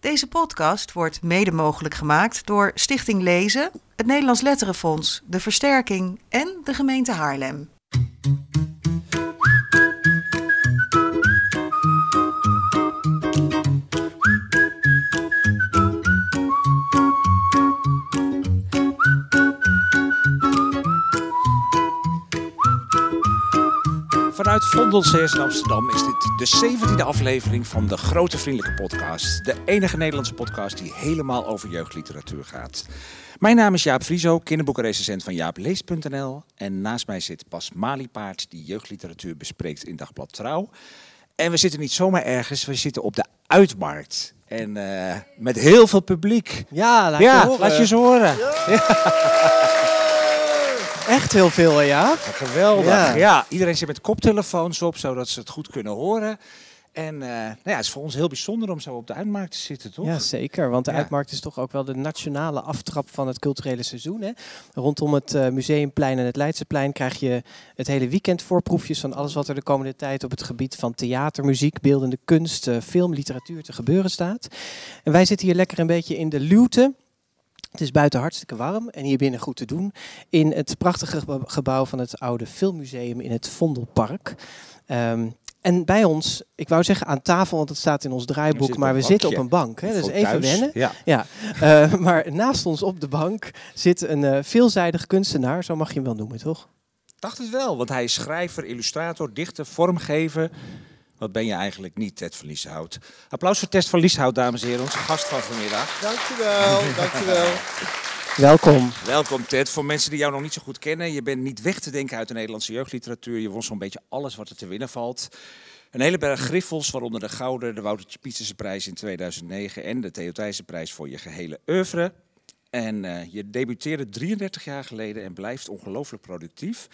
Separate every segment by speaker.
Speaker 1: Deze podcast wordt mede mogelijk gemaakt door Stichting Lezen, het Nederlands Letterenfonds, de Versterking en de gemeente Haarlem.
Speaker 2: Vanuit Vondelseers in Amsterdam is dit de 17e aflevering van de Grote Vriendelijke Podcast. De enige Nederlandse podcast die helemaal over jeugdliteratuur gaat. Mijn naam is Jaap Frieso, kinderboekenrecensent van jaaplees.nl. En naast mij zit Bas Maliepaard, die jeugdliteratuur bespreekt in Dagblad Trouw. En we zitten niet zomaar ergens, we zitten op de Uitmarkt. En eh, met heel veel publiek.
Speaker 3: Ja, laat
Speaker 2: ja,
Speaker 3: je horen.
Speaker 2: laat je eens horen.
Speaker 3: Echt heel veel, hè, ja?
Speaker 2: Geweldig.
Speaker 3: Ja.
Speaker 2: Ja. iedereen zit met koptelefoons op, zodat ze het goed kunnen horen. En eh, nou ja, het is voor ons heel bijzonder om zo op de uitmarkt te zitten, toch?
Speaker 3: Ja, zeker. Want de
Speaker 2: Ja.
Speaker 3: Uitmarkt is toch ook wel de nationale aftrap van het culturele seizoen. Hè? Rondom het eh, Museumplein en het Leidseplein krijg je het hele weekend voorproefjes van alles wat er de komende tijd op het gebied van theater, muziek, beeldende kunst, eh, film, literatuur te gebeuren staat. En wij zitten hier lekker een beetje in de luwte. Het is buiten hartstikke warm en hier binnen goed te doen. In het prachtige gebouw van het oude filmmuseum in het Vondelpark. Ehm, en bij ons, ik wou zeggen aan tafel, want het staat in ons draaiboek, maar we zitten op een bank. Hè? Dus even
Speaker 2: thuis.
Speaker 3: wennen.
Speaker 2: Ja.
Speaker 3: Ja, eh, maar naast ons op de bank zit een eh, veelzijdig kunstenaar, zo mag je hem wel noemen, toch?
Speaker 2: Dacht het wel, want hij is schrijver, illustrator, dichter, vormgever. Wat ben je eigenlijk niet, Ted van Lieshout? Applaus voor Ted van Lieshout, dames en heren, onze gast van vanmiddag.
Speaker 4: Dankjewel, dankjewel.
Speaker 3: Welkom.
Speaker 2: Welkom Ted. Voor mensen die jou nog niet zo goed kennen, je bent niet weg te denken uit de Nederlandse jeugdliteratuur. Je won zo'n beetje alles wat er te winnen valt. Een hele berg griffels, waaronder de Gouden, de Woutertje Pieterse prijs in 2009 en de Theo Thijssen prijs voor je gehele oeuvre. En eh, je debuteerde 33 jaar geleden en blijft ongelooflijk productief.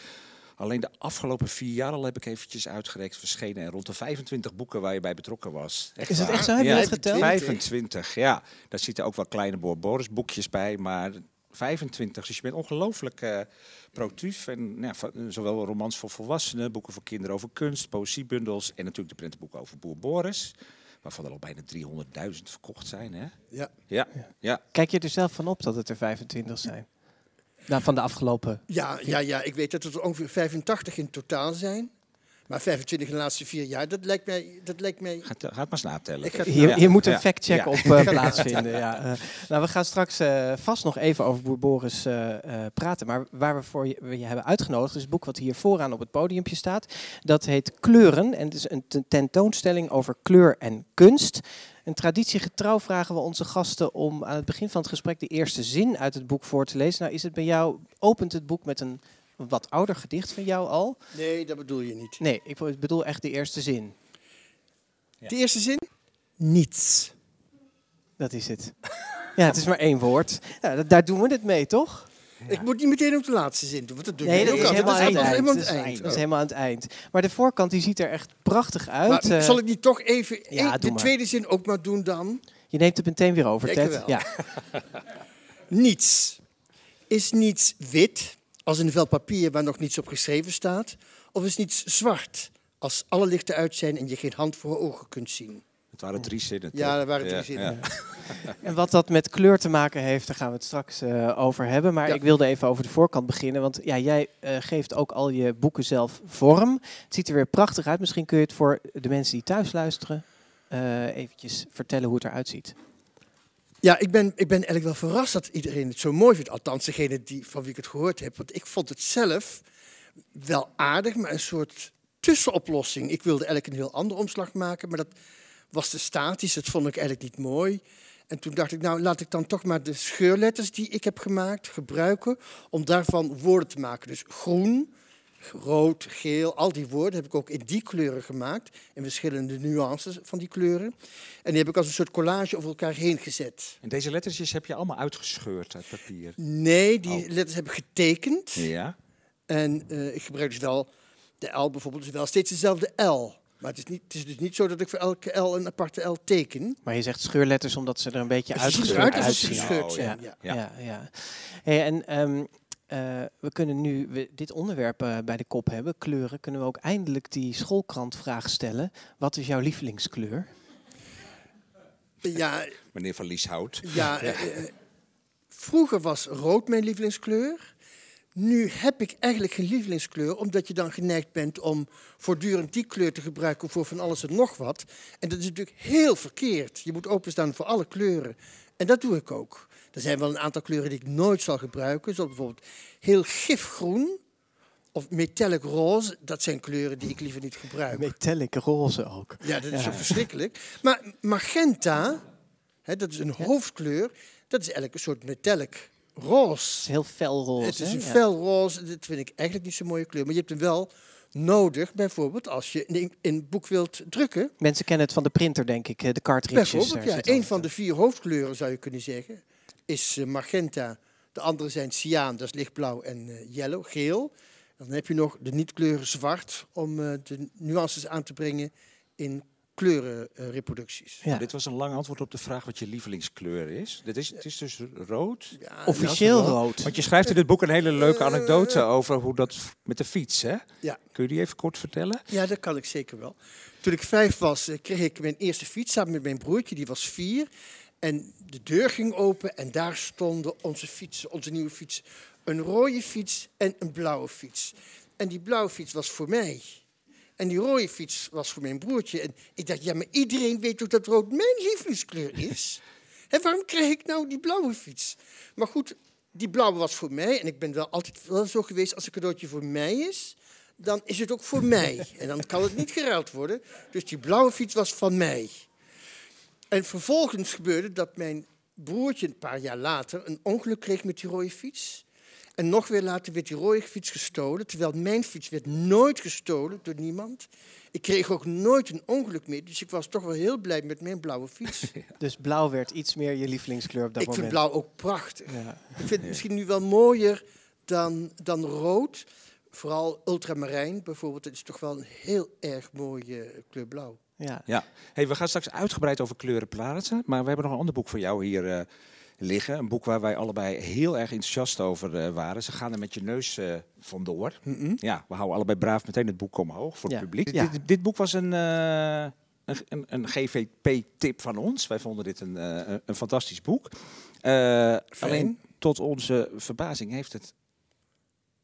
Speaker 2: Alleen de afgelopen vier jaar al heb ik eventjes uitgerekend verschenen en rond de 25 boeken waar je bij betrokken was.
Speaker 3: Is het
Speaker 2: waar.
Speaker 3: echt zo? Heb je
Speaker 2: Ja,
Speaker 3: dat geteld?
Speaker 2: 25, ja. Daar zitten ook wel kleine Boris boekjes bij, maar 25. Dus je bent ongelooflijk eh, productief. En ja, zowel romans voor volwassenen, boeken voor kinderen over kunst, poëziebundels en natuurlijk de prentenboeken over Boer Boris. Waarvan er al bijna 300.000 verkocht zijn, hè?
Speaker 4: Ja.
Speaker 2: Ja, ja.
Speaker 3: Kijk je er zelf van op dat het er 25 zijn? Nou, van de afgelopen.
Speaker 4: Ja, ja, ja, ik weet dat het er ongeveer 85 in totaal zijn. Maar 25 in de laatste vier jaar, dat lijkt mij... Dat lijkt mij
Speaker 2: Gaat, gaat maar.
Speaker 4: Ik ga-
Speaker 3: Hier,
Speaker 2: Ja.
Speaker 3: hier moet een
Speaker 2: Ja.
Speaker 3: factcheck
Speaker 2: Ja.
Speaker 3: op eh, plaatsvinden. Ja. eh. nou, we gaan straks eh, vast nog even over Boer Boris eh, eh, praten. Maar waar we voor je, we je hebben uitgenodigd, is het boek wat hier vooraan op het podiumpje staat. Dat heet Kleuren. En het is een ten- tentoonstelling over kleur en kunst. En traditiegetrouw vragen we onze gasten om aan het begin van het gesprek de eerste zin uit het boek voor te lezen. Nou, is het bij jou, opent het boek met een wat ouder gedicht van jou al?
Speaker 4: Nee, dat bedoel je niet.
Speaker 3: Nee, ik bedoel echt de eerste zin.
Speaker 4: De eerste zin? Niets.
Speaker 3: Dat is het. Ja, het is maar één woord. Ja, daar doen we het mee, toch?
Speaker 4: Ik moet niet meteen op de laatste zin doen, want dat doe
Speaker 3: Nee,
Speaker 4: ik
Speaker 3: dat is helemaal aan eind.
Speaker 4: helemaal
Speaker 3: Dat is
Speaker 4: het eind.
Speaker 3: Dat is
Speaker 4: Oh.
Speaker 3: helemaal aan het eind. Maar de voorkant die ziet er echt prachtig uit.
Speaker 4: Maar
Speaker 3: Eh,
Speaker 4: zal ik die toch even
Speaker 3: ja, doe
Speaker 4: de tweede zin ook maar doen dan?
Speaker 3: Je neemt het meteen weer over, Ted. Ja.
Speaker 4: Niets. Is niets wit, als een vel papier waar nog niets op geschreven staat? Of is niets zwart, als alle lichten uit zijn en je geen hand voor ogen kunt zien?
Speaker 2: Het waren drie zinnen.
Speaker 4: Ja, dat waren drie
Speaker 2: Ja,
Speaker 4: zinnen.
Speaker 2: ja.
Speaker 3: En wat dat met kleur te maken heeft, daar gaan we het straks eh, over hebben. Maar
Speaker 4: Ja.
Speaker 3: ik wilde even over de voorkant beginnen. Want ja, jij eh, geeft ook al je boeken zelf vorm. Het ziet er weer prachtig uit. Misschien kun je het voor de mensen die thuis luisteren eh eventjes vertellen hoe het eruit ziet.
Speaker 4: Ja, ik ben, ik ben eigenlijk wel verrast dat iedereen het zo mooi vindt. Althans, degene die, van wie ik het gehoord heb. Want ik vond het zelf wel aardig, maar een soort tussenoplossing. Ik wilde eigenlijk een heel andere omslag maken, maar dat was te statisch. Dat vond ik eigenlijk niet mooi. En toen dacht ik, nou laat ik dan toch maar de scheurletters die ik heb gemaakt gebruiken om daarvan woorden te maken. Dus groen, rood, geel, al die woorden heb ik ook in die kleuren gemaakt. In verschillende nuances van die kleuren. En die heb ik als een soort collage over elkaar heen gezet.
Speaker 2: En deze lettertjes heb je allemaal uitgescheurd uit papier.
Speaker 4: Nee, die
Speaker 2: Oh.
Speaker 4: letters heb ik getekend.
Speaker 2: Ja.
Speaker 4: En eh, ik gebruik dus wel, de L bijvoorbeeld, is wel steeds dezelfde L. Maar het is, niet, het is dus niet zo dat ik voor elke L een aparte L teken.
Speaker 3: Maar je zegt scheurletters omdat ze er een beetje uitgescheurd uitzien.
Speaker 4: gescheurd
Speaker 2: Oh,
Speaker 4: zijn.
Speaker 3: ja.
Speaker 4: Ja.
Speaker 3: Ja, ja. Hey, en ehm, eh, we kunnen nu we dit onderwerp eh, bij de kop hebben, kleuren, kunnen we ook eindelijk die schoolkrantvraag stellen. Wat is jouw lievelingskleur?
Speaker 4: Ja,
Speaker 2: Meneer Van Lieshout.
Speaker 4: ja, eh, vroeger was rood mijn lievelingskleur. Nu heb ik eigenlijk geen lievelingskleur, omdat je dan geneigd bent om voortdurend die kleur te gebruiken voor van alles en nog wat. En dat is natuurlijk heel verkeerd. Je moet openstaan voor alle kleuren. En dat doe ik ook. Er zijn wel een aantal kleuren die ik nooit zal gebruiken, zoals bijvoorbeeld heel gifgroen of metallic roze. Dat zijn kleuren die ik liever niet gebruik.
Speaker 3: Metallic roze ook.
Speaker 4: Ja, dat is zo verschrikkelijk. Maar magenta, hè, dat is een hoofdkleur, dat is eigenlijk een soort metallic roze.
Speaker 3: Heel fel roze.
Speaker 4: Het is een fel roze, dat vind ik eigenlijk niet zo'n mooie kleur. Maar je hebt hem wel nodig, bijvoorbeeld als je een, een boek wilt drukken.
Speaker 3: Mensen kennen het van de printer, denk ik. De cartridges.
Speaker 4: Bijvoorbeeld, ja, een van de vier hoofdkleuren zou je kunnen zeggen, is eh, magenta. De andere zijn cyaan, dat is lichtblauw, en eh, yellow, geel. Dan heb je nog de niet-kleuren zwart om eh, de nuances aan te brengen in kleurenreproducties.
Speaker 3: Ja.
Speaker 2: Dit was een lang antwoord op de vraag wat je lievelingskleur is. Dit is het is dus rood.
Speaker 4: Ja,
Speaker 3: Officieel rood.
Speaker 2: Want je schrijft in dit boek een hele leuke anekdote over hoe dat met de fiets, hè?
Speaker 4: Ja.
Speaker 2: Kun je die even kort vertellen?
Speaker 4: Ja, dat kan ik zeker wel. Toen ik vijf was, eh, kreeg ik mijn eerste fiets samen met mijn broertje, die was vier. En de deur ging open en daar stonden onze fietsen, onze nieuwe fiets. Een rode fiets en een blauwe fiets. En die blauwe fiets was voor mij. En die rode fiets was voor mijn broertje. En ik dacht, ja, maar iedereen weet toch dat rood mijn lievelingskleur is? En waarom krijg ik nou die blauwe fiets? Maar goed, die blauwe was voor mij. En ik ben wel altijd wel zo geweest, als een cadeautje voor mij is, dan is het ook voor mij. En dan kan het niet geruild worden. Dus die blauwe fiets was van mij. En vervolgens gebeurde dat mijn broertje een paar jaar later een ongeluk kreeg met die rode fiets. En nog weer later werd die rode fiets gestolen, terwijl mijn fiets werd nooit gestolen door niemand. Ik kreeg ook nooit een ongeluk meer, dus ik was toch wel heel blij met mijn blauwe fiets.
Speaker 3: Dus blauw werd iets meer je lievelingskleur op dat
Speaker 4: ik vind
Speaker 3: moment.
Speaker 4: blauw ook prachtig.
Speaker 3: Ja.
Speaker 4: Ik vind het misschien nu wel mooier dan, dan rood. Vooral ultramarijn bijvoorbeeld, dat is toch wel een heel erg mooie kleur blauw.
Speaker 3: Ja.
Speaker 2: Ja. Hey, we gaan straks uitgebreid over kleuren plaatsen. Maar we hebben nog een ander boek voor jou hier eh, liggen. Een boek waar wij allebei heel erg enthousiast over eh, waren. Ze gaan er met je neus eh, vandoor. Ja, we houden allebei braaf meteen het boek omhoog voor het publiek.
Speaker 3: Ja.
Speaker 2: Dit, dit boek was een, eh, een, een, een GVP-tip van ons. Wij vonden dit een, eh, een- fantastisch boek. Eh, alleen tot onze verbazing heeft het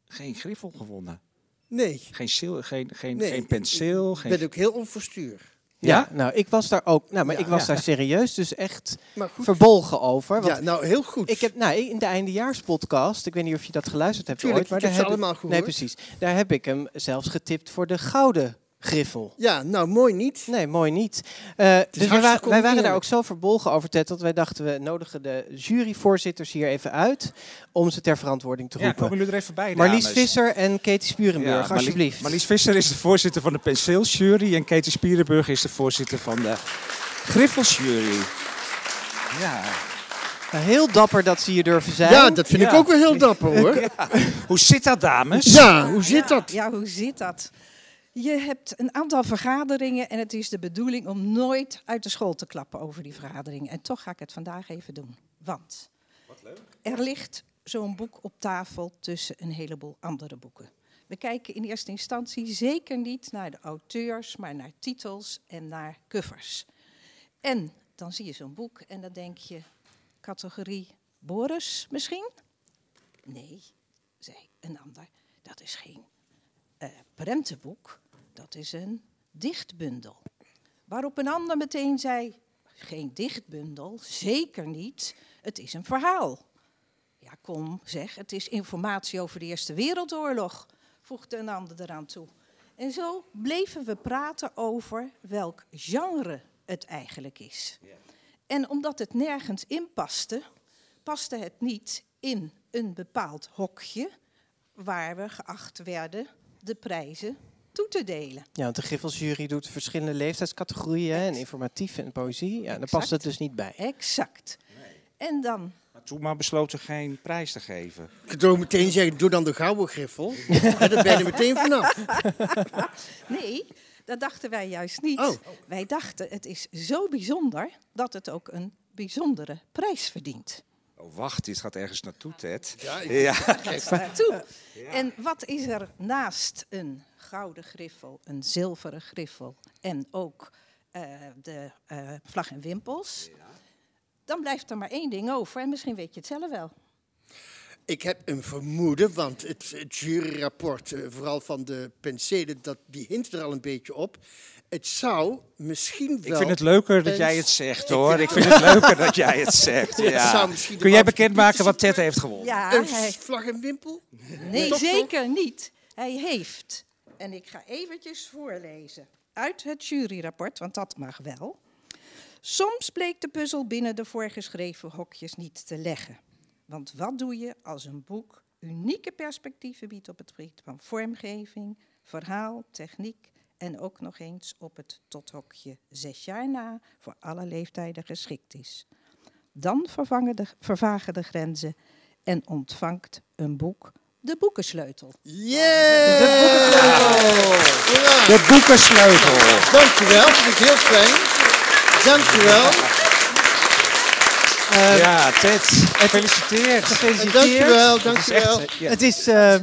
Speaker 2: geen griffel gewonnen.
Speaker 4: Nee,
Speaker 2: Geen, sil, geen, geen,
Speaker 4: Nee,
Speaker 2: geen penseel.
Speaker 4: ik
Speaker 2: Geen...
Speaker 4: ben ook heel onverstuur.
Speaker 3: Ja, nou, ik was daar ook. Nou, maar
Speaker 4: Ja.
Speaker 3: ik was
Speaker 2: Ja.
Speaker 3: daar serieus, dus echt verbolgen over. Want
Speaker 4: ja, nou heel goed.
Speaker 3: ik heb, nou, in de eindejaarspodcast, ik weet niet of je dat geluisterd hebt
Speaker 4: Tuurlijk,
Speaker 3: ooit, maar
Speaker 4: ik heb
Speaker 3: daar
Speaker 4: ze
Speaker 3: heb ik-
Speaker 4: allemaal gehoord.
Speaker 3: Nee, precies. Daar heb ik hem zelfs getipt voor de gouden griffel.
Speaker 4: Ja, nou mooi niet.
Speaker 3: Nee, mooi niet. Eh, dus wij, wa- wij waren daar ook zo verbolgen over, Ted, dat wij dachten, we nodigen de juryvoorzitters hier even uit om ze ter verantwoording te
Speaker 2: Ja,
Speaker 3: roepen.
Speaker 2: komen jullie er even bij,
Speaker 3: Marlies
Speaker 2: dames?
Speaker 3: Visser en Katie Spurenburg, alsjeblieft.
Speaker 2: Marlies Visser is de voorzitter van de penseelsjury en Katie Spierenburg is de voorzitter van de griffelsjury. Ja.
Speaker 3: Nou, heel dapper dat ze hier durven zijn.
Speaker 4: Ja, dat vind ik
Speaker 2: Ja.
Speaker 4: ook wel heel dapper hoor.
Speaker 2: Hoe zit dat, dames?
Speaker 4: Ja, hoe zit dat?
Speaker 5: Ja, hoe zit dat? Je hebt een aantal vergaderingen en het is de bedoeling om nooit uit de school te klappen over die vergaderingen. En toch ga ik het vandaag even doen. Want er ligt zo'n boek op tafel tussen een heleboel andere boeken. We kijken in eerste instantie zeker niet naar de auteurs, maar naar titels en naar covers. En dan zie je zo'n boek en dan denk je, categorie Boris misschien? Nee, zei een ander, dat is geen eh, prentenboek, dat is een dichtbundel. Waarop een ander meteen zei, geen dichtbundel, zeker niet, het is een verhaal. Ja, kom zeg, het is informatie over de Eerste Wereldoorlog, voegde een ander eraan toe. En zo bleven we praten over welk genre het eigenlijk is. En omdat het nergens in paste, paste het niet in een bepaald hokje waar we geacht werden de prijzen toe te delen.
Speaker 3: Ja, want de Griffelsjury doet verschillende leeftijdscategorieën hè, en informatief en poëzie. Ja, daar past het dus niet bij.
Speaker 5: Exact. En dan,
Speaker 2: Maar toen maar besloten geen prijs te geven.
Speaker 4: Ik zou meteen zeggen, doe dan de gouden griffel. Ja, daar ben je er meteen vanaf.
Speaker 5: nee, dat dachten wij juist niet.
Speaker 4: Oh.
Speaker 5: Wij dachten het is zo bijzonder dat het ook een bijzondere prijs verdient.
Speaker 2: Oh, wacht, dit gaat ergens naartoe, Ted.
Speaker 4: Ja, ik-
Speaker 2: Ja.
Speaker 5: Naartoe. En wat is er naast een gouden griffel, een zilveren griffel en ook eh, de eh, vlag en wimpels? Dan blijft er maar één ding over en misschien weet je het zelf wel.
Speaker 4: Ik heb een vermoeden, want het, het juryrapport, eh, vooral van de penselen, dat, die hint er al een beetje op. Het zou misschien wel...
Speaker 2: Ik vind het leuker dat jij het zegt hoor. Ik vind het leuker dat jij het zegt.
Speaker 4: Het
Speaker 2: Ja.
Speaker 4: zou misschien de
Speaker 2: Kun jij bekendmaken wat Ted heeft gewonnen?
Speaker 5: Ja,
Speaker 4: Een
Speaker 5: hij,
Speaker 4: vlag en wimpel?
Speaker 5: nee, zeker niet. Hij heeft, en ik ga eventjes voorlezen uit het juryrapport, want dat mag wel. Soms bleek de puzzel binnen de voorgeschreven hokjes niet te leggen. Want wat doe je als een boek unieke perspectieven biedt op het gebied van vormgeving, verhaal, techniek en ook nog eens op het tot hokje zes jaar na voor alle leeftijden geschikt is? Dan vervangen de, vervagen de grenzen en ontvangt een boek de boekensleutel.
Speaker 4: Yeah! Hoera!
Speaker 2: De boekensleutel.
Speaker 4: Dankjewel, dat vind ik heel fijn. Dankjewel.
Speaker 2: Ja, Ted. Gefeliciteerd.
Speaker 3: Gefeliciteerd.
Speaker 4: Dankjewel,
Speaker 2: Het is
Speaker 4: dankjewel.
Speaker 2: echt, ja.
Speaker 3: Het is, eh,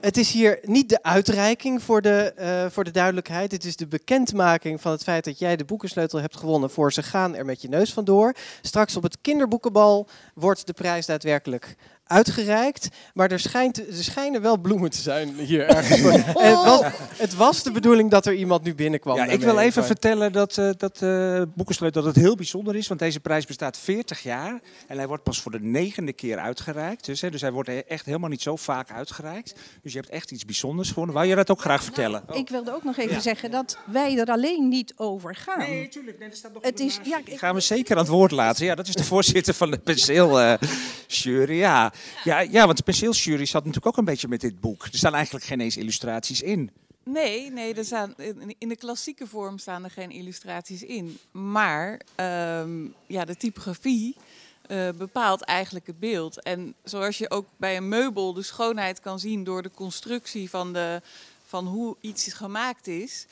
Speaker 3: het is hier niet de uitreiking voor de, eh, voor de duidelijkheid. Het is de bekendmaking van het feit dat jij de boekensleutel hebt gewonnen voor Ze gaan er met je neus vandoor. Straks op het kinderboekenbal wordt de prijs daadwerkelijk uitgereikt. Maar er, schijnt, er schijnen wel bloemen te zijn hier ergens. het, was, het was de bedoeling dat er iemand nu binnenkwam.
Speaker 2: Ja, ik wil even
Speaker 3: maar-
Speaker 2: vertellen dat, eh dat eh, Boekensleutel dat het heel bijzonder is. Want deze prijs bestaat 40 jaar. En hij wordt pas voor de negende keer uitgereikt. Dus, hè, dus hij wordt e- echt helemaal niet zo vaak uitgereikt. Dus je hebt echt iets bijzonders gewonnen. Wou je dat ook graag vertellen?
Speaker 5: Ik wilde ook nog even zeggen dat wij er alleen niet over gaan.
Speaker 2: Nee, tuurlijk. Nee, dat staat nog
Speaker 5: Het is, ja, ik,
Speaker 2: gaan we zeker aan het woord laten. Ja, dat is de voorzitter van de penseeljury. ja. Ja, ja, want de penseeljury zat natuurlijk ook een beetje met dit boek. Er staan eigenlijk geen eens illustraties in.
Speaker 6: Nee, nee er staan, in de klassieke vorm staan er geen illustraties in. Maar ehm, ja, de typografie eh, bepaalt eigenlijk het beeld. En zoals je ook bij een meubel de schoonheid kan zien door de constructie van, de, van hoe iets gemaakt is,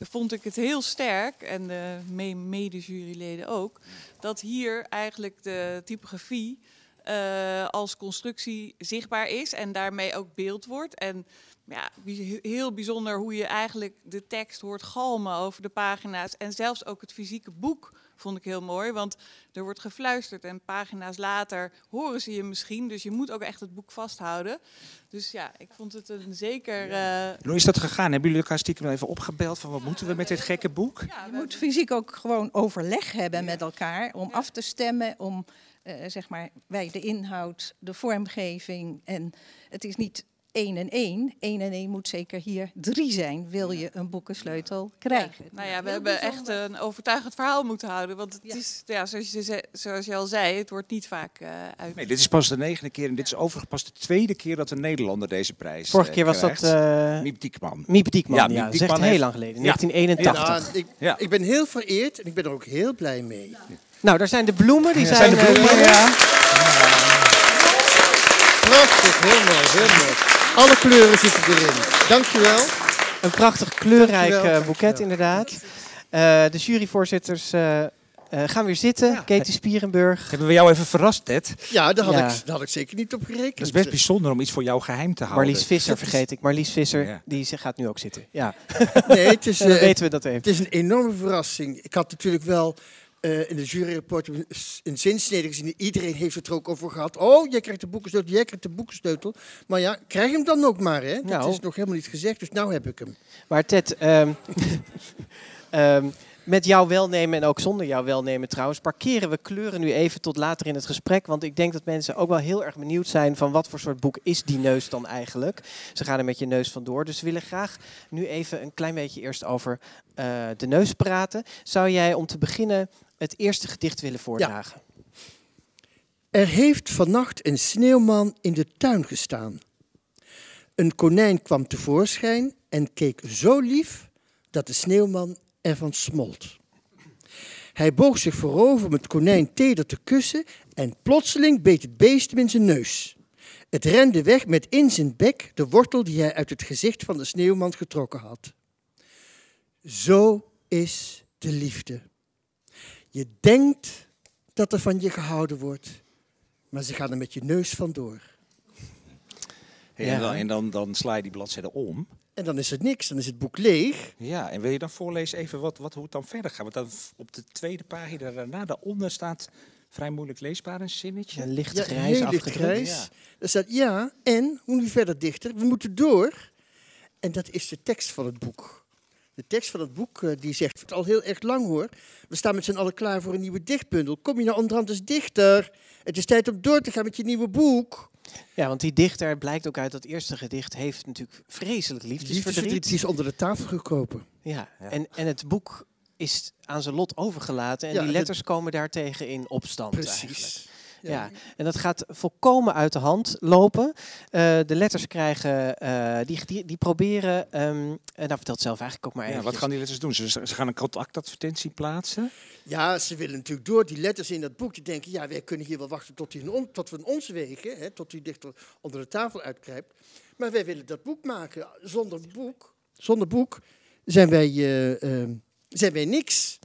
Speaker 6: vond ik het heel sterk, en de me- mede-juryleden ook, dat hier eigenlijk de typografie eh, als constructie zichtbaar is en daarmee ook beeld wordt. En ja, heel bijzonder hoe je eigenlijk de tekst hoort galmen over de pagina's. En zelfs ook het fysieke boek vond ik heel mooi. Want er wordt gefluisterd en pagina's later horen ze je misschien. Dus je moet ook echt het boek vasthouden. Dus ja, ik vond het een zeker... eh,
Speaker 2: Hoe is dat gegaan? Hebben jullie elkaar stiekem even opgebeld van wat moeten we met dit gekke boek?
Speaker 6: ja,
Speaker 5: je
Speaker 6: we-
Speaker 5: moet fysiek ook gewoon overleg hebben met elkaar om af te stemmen, om eh, zeg maar bij de inhoud, de vormgeving. En het is niet één en één. Eén en één moet zeker hier drie zijn, wil je een boekensleutel krijgen.
Speaker 6: Nou ja, we
Speaker 5: Heel
Speaker 6: hebben echt een overtuigend verhaal moeten houden. Want het
Speaker 5: Ja.
Speaker 6: is, ja, zoals, je, ze- zoals je al zei, het wordt niet vaak eh uit.
Speaker 2: Nee, dit is pas de negende keer en dit is overigens pas de tweede keer dat een Nederlander deze prijs
Speaker 3: Vorige
Speaker 2: eh,
Speaker 3: keer was dat eh
Speaker 2: Miep Diekman.
Speaker 3: Miep Diekman.
Speaker 2: Ja, Miep
Speaker 3: dat is heel lang geleden.
Speaker 2: Ja.
Speaker 3: 1981.
Speaker 4: Ja, ik,
Speaker 2: Ja.
Speaker 4: ik ben heel vereerd en ik ben er ook heel blij mee.
Speaker 3: Nou, daar zijn de bloemen. Die
Speaker 2: Ja,
Speaker 3: zijn,
Speaker 2: zijn de
Speaker 3: eh,
Speaker 2: bloemen, ja.
Speaker 4: Prachtig, heel mooi, heel mooi. Alle kleuren zitten erin. Dankjewel.
Speaker 3: Een prachtig kleurrijk
Speaker 4: Dankjewel,
Speaker 3: eh, boeket, inderdaad. Eh, de juryvoorzitters eh, eh, gaan weer zitten.
Speaker 2: Ja.
Speaker 3: Katie Spierenburg.
Speaker 2: Hebben we jou even verrast, Ted?
Speaker 4: Ja, daar had,
Speaker 3: Ja.
Speaker 4: Ik, daar had ik zeker niet op gerekend.
Speaker 2: Dat is best bijzonder om iets voor jou geheim te houden.
Speaker 3: Marlies Visser vergeet ik. Marlies Visser,
Speaker 2: Ja.
Speaker 3: die ze- gaat nu ook zitten. Ja,
Speaker 4: Nee, het is,
Speaker 3: dan
Speaker 4: eh,
Speaker 3: weten we dat even.
Speaker 4: het is een enorme verrassing. Ik had natuurlijk wel eh, in de juryrapport een zinsnede gezien. Iedereen heeft het er ook over gehad. Oh, jij krijgt de boekensleutel, jij krijgt de boekensleutel. Maar ja, krijg hem dan ook maar, hè. Dat
Speaker 3: Nou.
Speaker 4: is nog helemaal niet gezegd, dus nou heb ik hem.
Speaker 3: Maar Ted, ehm, ehm, met jouw welnemen en ook zonder jouw welnemen trouwens, parkeren we kleuren nu even tot later in het gesprek. Want ik denk dat mensen ook wel heel erg benieuwd zijn van wat voor soort boek is die neus dan eigenlijk. Ze gaan er met je neus vandoor. Dus we willen graag nu even een klein beetje eerst over eh, de neus praten. Zou jij om te beginnen het eerste gedicht willen voordragen?
Speaker 4: Er heeft vannacht een sneeuwman in de tuin gestaan. Een konijn kwam tevoorschijn en keek zo lief dat de sneeuwman ervan smolt. Hij boog zich voorover om het konijn teder te kussen en plotseling beet het beest hem in zijn neus. Het rende weg met in zijn bek de wortel die hij uit het gezicht van de sneeuwman getrokken had. Zo is de liefde. Je denkt dat er van je gehouden wordt, maar ze gaan er met je neus vandoor.
Speaker 2: En,
Speaker 3: Ja.
Speaker 2: dan, en dan, dan sla je die bladzijde om.
Speaker 4: En dan is het niks, dan is het boek leeg.
Speaker 2: Ja, en wil je dan voorlezen even wat, wat, hoe het dan verder gaat? Want dan op de tweede pagina daarna, daaronder staat Vrij moeilijk leesbaar, een zinnetje.
Speaker 3: Een licht grijs.
Speaker 2: Ja.
Speaker 4: Er staat ja, en, hoe nu verder dichter, we moeten door. En dat is de tekst van het boek. De tekst van het boek eh, die zegt, het al heel erg lang hoor. We staan met z'n allen klaar voor een nieuwe dichtbundel. Kom je nou onderhand eens dichter? Het is tijd om door te gaan met je nieuwe boek.
Speaker 3: Ja, want die dichter blijkt ook uit dat eerste gedicht heeft natuurlijk vreselijk liefdesverdriet.
Speaker 4: Die is onder de tafel gekropen.
Speaker 3: Ja,
Speaker 2: Ja.
Speaker 3: En, en het boek is aan zijn lot overgelaten en
Speaker 4: Ja,
Speaker 3: die letters komen daartegen in opstand eigenlijk. Ja, en dat gaat volkomen uit de hand lopen. Eh, de letters krijgen, eh, die, die, die proberen, ehm, en nou vertelt zelf eigenlijk ook maar even.
Speaker 2: Ja, wat gaan die letters doen? Ze, ze gaan een contactadvertentie plaatsen.
Speaker 4: Ja, ze willen natuurlijk door die letters in dat boek. Die denken, ja, wij kunnen hier wel wachten tot, die on- tot we in ons wegen. Hè, tot die dichter onder de tafel uitkrijpt. Maar wij willen dat boek maken. Zonder boek, zonder boek zijn, wij, eh, eh, zijn wij niks.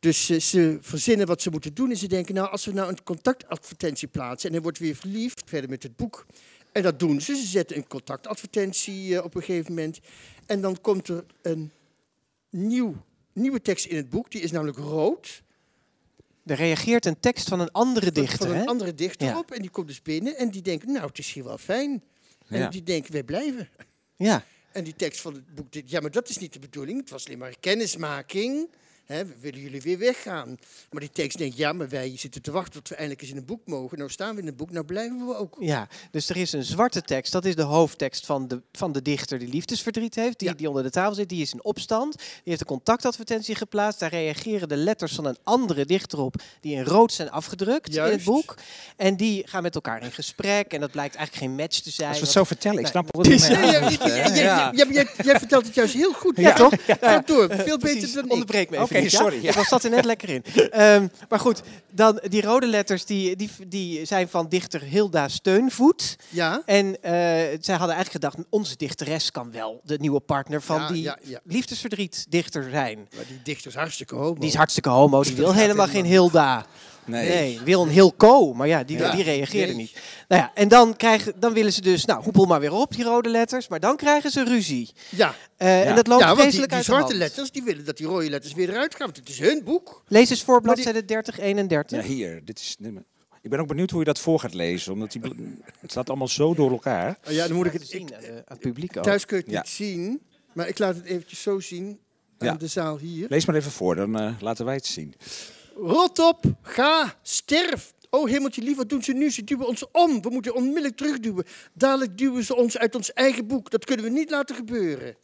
Speaker 4: Dus ze verzinnen wat ze moeten doen. En ze denken, nou, als we nou een contactadvertentie plaatsen... en hij wordt weer verliefd, verder met het boek... En dat doen ze. Ze zetten een contactadvertentie eh, op een gegeven moment. En dan komt er een nieuw, nieuwe tekst in het boek. Die is namelijk rood.
Speaker 3: Er reageert een tekst van een andere dichter.
Speaker 4: Van een
Speaker 3: hè?
Speaker 4: andere dichter
Speaker 3: Ja.
Speaker 4: op. En die komt dus binnen en die denkt, nou, het is hier wel fijn. En
Speaker 2: Ja.
Speaker 4: die denken, wij blijven.
Speaker 3: Ja.
Speaker 4: En die tekst van het boek, dit- ja, maar dat is niet de bedoeling. Het was alleen maar kennismaking. Hè, we willen jullie weer weggaan. Maar die tekst denkt, ja, maar wij zitten te wachten tot we eindelijk eens in een boek mogen. Nou staan we in een boek, nou blijven we ook.
Speaker 3: Ja, dus er is een zwarte tekst. Dat is de hoofdtekst van de, van de dichter die liefdesverdriet heeft. Die,
Speaker 4: Ja.
Speaker 3: die onder de tafel zit. Die is in opstand. Die heeft een contactadvertentie geplaatst. Daar reageren de letters van een andere dichter op. Die in rood zijn afgedrukt in het boek. En die gaan met elkaar in gesprek. En dat blijkt eigenlijk geen match te zijn.
Speaker 2: Als we het zo vertellen, ik snap
Speaker 4: ja, ja, jij, vertelt het juist heel goed.
Speaker 3: Ja, toch?
Speaker 4: Ga door, veel
Speaker 3: Precies,
Speaker 4: beter dan ik.
Speaker 3: onderbreek me even
Speaker 2: Oké,
Speaker 3: niet, ja?
Speaker 2: sorry, ja.
Speaker 3: Ik was zat er net lekker in. Ehm, maar goed, dan die rode letters die, die, die zijn van dichter Hilda Steunvoet.
Speaker 4: Ja,
Speaker 3: En eh, zij hadden eigenlijk gedacht, onze dichteres kan wel de nieuwe partner van
Speaker 4: Ja,
Speaker 3: die
Speaker 4: ja, ja.
Speaker 3: liefdesverdriet dichter zijn.
Speaker 4: maar die dichter is hartstikke homo.
Speaker 3: Die is hartstikke homo, die wil helemaal geen Hilda.
Speaker 2: Nee.
Speaker 3: Nee, wil een Hilco, maar ja, die,
Speaker 4: Ja.
Speaker 3: die reageerde
Speaker 4: Nee.
Speaker 3: niet. Nou ja, en dan, krijgen, dan willen ze dus, nou, hoepel maar weer op, die rode letters. Maar dan krijgen ze ruzie.
Speaker 4: Ja,
Speaker 3: Eh,
Speaker 2: Ja.
Speaker 3: En dat loopt
Speaker 4: ja want die, die
Speaker 3: uit de
Speaker 4: zwarte letters, die willen dat die rode letters weer eruit gaan. Want het is hun boek.
Speaker 3: Lees eens voor
Speaker 4: Maar die-
Speaker 3: bladzijde 30, 31.
Speaker 2: Ja, hier. Dit is, ik ben ook benieuwd hoe je dat voor gaat lezen. Omdat die, het staat allemaal zo door elkaar.
Speaker 4: Oh ja, dan moet ik het...
Speaker 3: zien
Speaker 4: Ik,
Speaker 3: aan, het publiek ook.
Speaker 4: thuis kun je het
Speaker 2: Ja.
Speaker 4: niet zien. Maar ik laat het eventjes zo zien. Aan
Speaker 2: Ja.
Speaker 4: de zaal hier.
Speaker 2: Lees maar even voor, dan eh, laten wij het zien.
Speaker 4: Rot op, ga, sterf. Oh hemeltje lief, wat doen ze nu? Ze duwen ons om. We moeten onmiddellijk terugduwen. Dadelijk duwen ze ons uit ons eigen boek. Dat kunnen we niet laten gebeuren.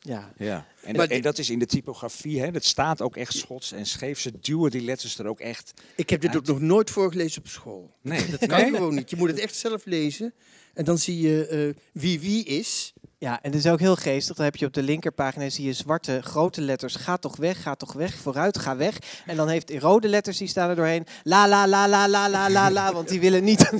Speaker 3: Ja.
Speaker 2: Ja. En,
Speaker 4: Maar
Speaker 2: en dat is in de typografie, hè? dat staat ook echt schots en scheef. Ze duwen die letters er ook echt.
Speaker 4: Ik heb dit ook nog nooit voorgelezen op school.
Speaker 2: Nee,
Speaker 4: Dat kan gewoon niet. Je moet het echt zelf lezen. En dan zie je eh, wie wie is.
Speaker 3: Ja, en dat is ook heel geestig. Dan heb je op de linkerpagina zie je zwarte grote letters. Ga toch weg, ga toch weg, vooruit, ga weg. En dan heeft die rode letters, die staan er doorheen. La, la, la, la, la, la, la, la. Want die willen niet.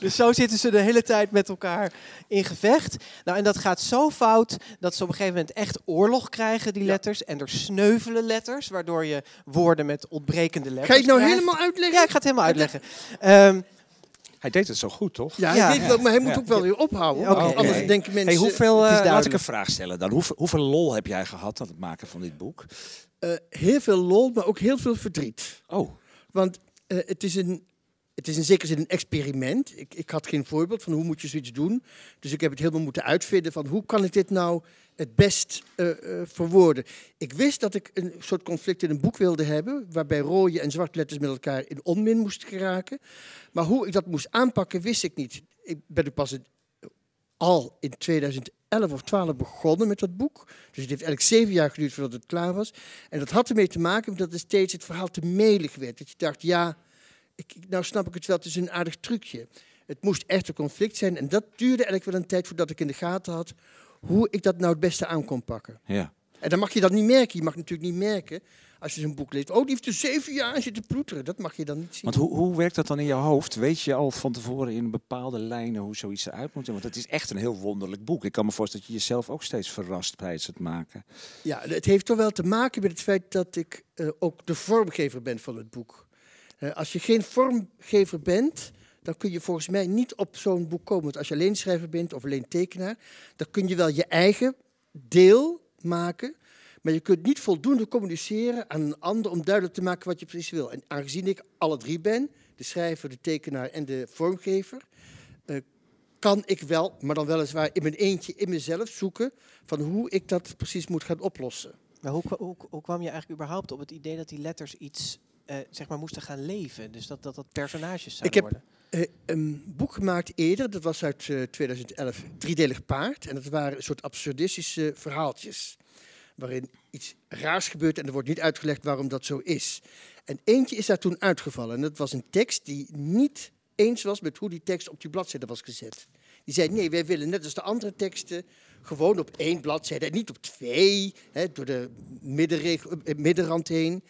Speaker 3: dus zo zitten ze de hele tijd met elkaar in gevecht. Nou, en dat gaat zo fout dat ze op een gegeven moment echt oorlog krijgen, die
Speaker 4: Ja.
Speaker 3: letters. En er sneuvelen letters, waardoor je woorden met ontbrekende letters
Speaker 4: Ga je het nou
Speaker 3: krijgt.
Speaker 4: helemaal uitleggen?
Speaker 3: Ja, ik ga het helemaal uitleggen. Ehm,
Speaker 2: Hij deed het zo goed, toch?
Speaker 4: Ja,
Speaker 3: Ja.
Speaker 4: hij deed wel, maar hij moet
Speaker 2: Ja.
Speaker 4: ook wel weer ophouden. Anders denken mensen...
Speaker 2: Hey, hoeveel,
Speaker 3: het
Speaker 2: eh, laat ik een vraag stellen dan. Hoeveel, hoeveel lol heb jij gehad aan het maken van dit boek?
Speaker 4: eh, heel veel lol, maar ook heel veel verdriet.
Speaker 2: Oh,
Speaker 4: Want eh, het, is een, het is in zekere zin een experiment. Ik, ik had geen voorbeeld van hoe moet je zoiets doen. Dus ik heb het helemaal moeten uitvinden van hoe kan ik dit nou het best eh, eh, verwoorden. Ik wist dat ik een soort conflict in een boek wilde hebben, waarbij rode en zwarte letters met elkaar in onmin moesten geraken. Maar hoe ik dat moest aanpakken, wist ik niet. Ik ben er pas in- al in 2011 of 12 begonnen met dat boek. Dus het heeft eigenlijk zeven jaar geduurd voordat het klaar was. En dat had ermee te maken dat het steeds het verhaal te melig werd. Dat je dacht, ja, ik, nou snap ik het wel, het is een aardig trucje. Het moest echt een conflict zijn. En dat duurde eigenlijk wel een tijd voordat ik in de gaten had hoe ik dat nou het beste aan kon pakken.
Speaker 2: ja.
Speaker 4: En dan mag je dat niet merken. Je mag natuurlijk niet merken als je zo'n boek leest. Oh, die heeft er zeven jaar zitten ploeteren. Dat mag je dan niet zien.
Speaker 2: Want hoe, hoe werkt dat dan in je hoofd? Weet je al van tevoren in bepaalde lijnen hoe zoiets eruit moet zien? Want het is echt een heel wonderlijk boek. Ik kan me voorstellen dat je jezelf ook steeds verrast tijdens het maken.
Speaker 4: Ja, het heeft toch wel te maken met het feit dat ik eh, ook de vormgever ben van het boek. Eh, als je geen vormgever bent, dan kun je volgens mij niet op zo'n boek komen. Want als je alleen schrijver bent of alleen tekenaar, dan kun je wel je eigen deel maken. Maar je kunt niet voldoende communiceren aan een ander om duidelijk te maken wat je precies wil. En aangezien ik alle drie ben, de schrijver, de tekenaar en de vormgever, eh, kan ik wel, maar dan weliswaar in mijn eentje, in mezelf zoeken van hoe ik dat precies moet gaan oplossen.
Speaker 3: Maar hoe, kwa- hoe, hoe kwam je eigenlijk überhaupt op het idee dat die letters iets eh, zeg maar moesten gaan leven? Dus dat dat, dat personages zouden
Speaker 4: Ik heb-
Speaker 3: worden?
Speaker 4: Eh, een boek gemaakt eerder, dat was uit eh, 2011, Driedelig Paard. En dat waren een soort absurdistische verhaaltjes. Waarin iets raars gebeurt en er wordt niet uitgelegd waarom dat zo is. En eentje is daar toen uitgevallen. En dat was een tekst die niet eens was met hoe die tekst op die bladzijde was gezet. Die zei, nee, wij willen net als de andere teksten gewoon op één bladzijde en niet op twee, hè, door de middenrand heen.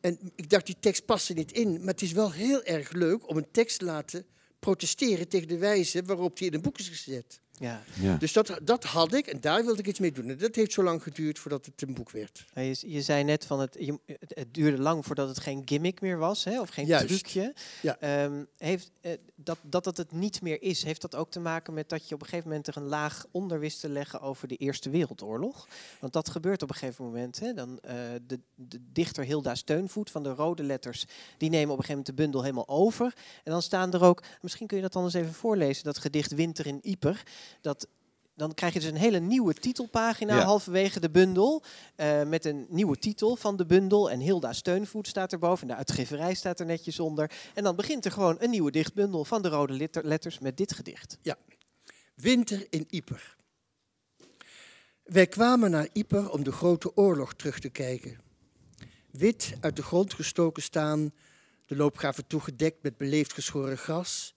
Speaker 4: En ik dacht, die tekst past er niet in. Maar het is wel heel erg leuk om een tekst te laten protesteren tegen de wijze waarop die in een boek is gezet.
Speaker 3: Ja.
Speaker 2: Ja.
Speaker 4: Dus dat, dat had ik en daar wilde ik iets mee doen. En dat heeft zo lang geduurd voordat het een boek werd.
Speaker 3: Ja, Je, je zei net van het, je, het, duurde lang voordat het geen gimmick meer was, hè, of geen
Speaker 4: Juist.
Speaker 3: trucje.
Speaker 4: Ja.
Speaker 3: Ehm, heeft, eh, dat, dat het het niet meer is, heeft dat ook te maken met dat je op een gegeven moment er een laag onder wist te leggen over de Eerste Wereldoorlog? Want dat gebeurt op een gegeven moment. Hè, dan, eh, de, de dichter Hilda Steunvoet van de rode letters, die nemen op een gegeven moment de bundel helemaal over. En dan staan er ook, misschien kun je dat dan eens even voorlezen, dat gedicht Winter in Ieper. Dat, dan krijg je dus een hele nieuwe titelpagina
Speaker 2: Ja.
Speaker 3: halverwege de bundel. eh, met een nieuwe titel van de bundel. En Hilda Steunvoet staat erboven. En de uitgeverij staat er netjes onder. En dan begint er gewoon een nieuwe dichtbundel van de rode letter- letters met dit gedicht.
Speaker 4: Winter in Ieper. Wij kwamen naar Ieper om de grote oorlog terug te kijken. Wit uit de grond gestoken staan, de loopgraven toegedekt met beleefd geschoren gras.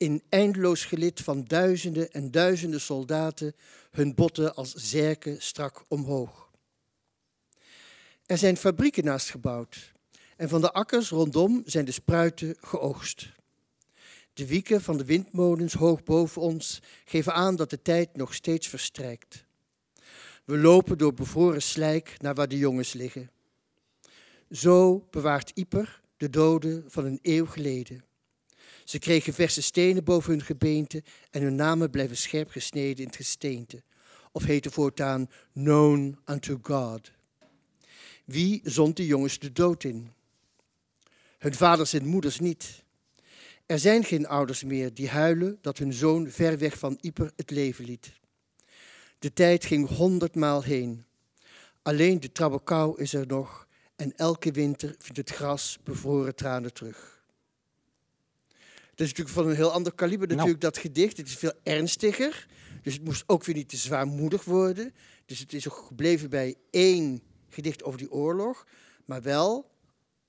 Speaker 4: In eindeloos gelid van duizenden en duizenden soldaten, hun botten als zerken strak omhoog. Er zijn fabrieken naast gebouwd en van de akkers rondom zijn de spruiten geoogst. De wieken van de windmolens hoog boven ons geven aan dat de tijd nog steeds verstrijkt. We lopen door bevroren slijk naar waar de jongens liggen. Zo bewaart Ieper de doden van een eeuw geleden. Ze kregen verse stenen boven hun gebeente en hun namen blijven scherp gesneden in het gesteente. Of heten voortaan known unto God. Wie zond de jongens de dood in? Hun vaders en moeders niet. Er zijn geen ouders meer die huilen dat hun zoon ver weg van Ieper het leven liet. De tijd ging honderdmaal heen. Alleen de trabbekau is er nog en elke winter vindt het gras bevroren tranen terug. Het is natuurlijk van een heel ander kaliber
Speaker 2: Nou.
Speaker 4: natuurlijk dat gedicht. Het is veel ernstiger, dus het moest ook weer niet te zwaarmoedig worden. Dus het is ook gebleven bij één gedicht over die oorlog, maar wel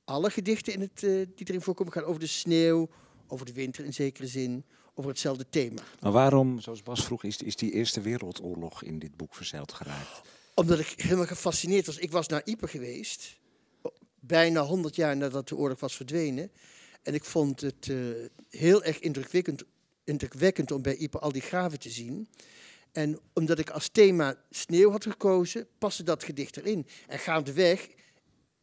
Speaker 4: alle gedichten in het, eh, die erin voorkomen gaan over de sneeuw, over de winter in zekere zin, over hetzelfde thema.
Speaker 2: Maar waarom, zoals Bas vroeg, is, is die Eerste Wereldoorlog in dit boek verzeild geraakt?
Speaker 4: Omdat ik helemaal gefascineerd was. Ik was naar Ieper geweest, bijna 100 jaar nadat de oorlog was verdwenen. En ik vond het eh, heel erg indrukwekkend, indrukwekkend om bij Ieper al die graven te zien. En omdat ik als thema sneeuw had gekozen, paste dat gedicht erin. En gaandeweg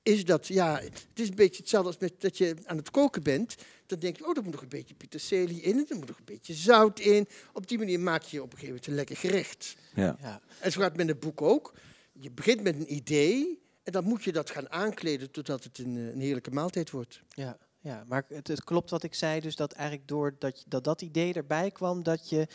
Speaker 4: is dat, ja, het is een beetje hetzelfde als met dat je aan het koken bent. Dan denk je, oh, er moet nog een beetje peterselie in, er moet nog een beetje zout in. Op die manier maak je op een gegeven moment een lekker gerecht.
Speaker 2: Ja.
Speaker 3: Ja.
Speaker 4: En zo gaat het met een boek ook. Je begint met een idee en dan moet je dat gaan aankleden totdat het een, eh, een heerlijke maaltijd wordt.
Speaker 3: Ja, ja maar het, het klopt wat ik zei, dus dat eigenlijk doordat dat, dat idee erbij kwam, dat je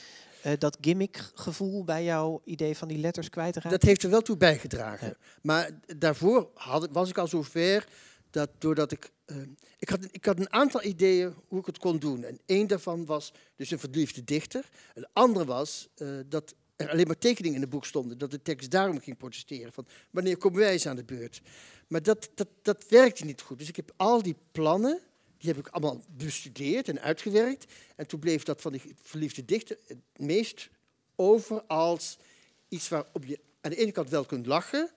Speaker 3: eh, dat gimmick-gevoel bij jouw idee van die letters kwijtraakt.
Speaker 4: Dat heeft er wel toe bijgedragen.
Speaker 3: Ja.
Speaker 4: Maar daarvoor had, was ik al zover dat doordat ik... eh, ik, had, ik had een aantal ideeën hoe ik het kon doen. En één daarvan was dus een verliefde dichter. Een andere was eh, dat er alleen maar tekeningen in het boek stonden. Dat de tekst daarom ging protesteren. Van wanneer komen wij eens aan de beurt? Maar dat, dat, dat werkte niet goed. Dus ik heb al die plannen, die heb ik allemaal bestudeerd en uitgewerkt. En toen bleef dat van die verliefde dichter het meest over als iets waarop je aan de ene kant wel kunt lachen,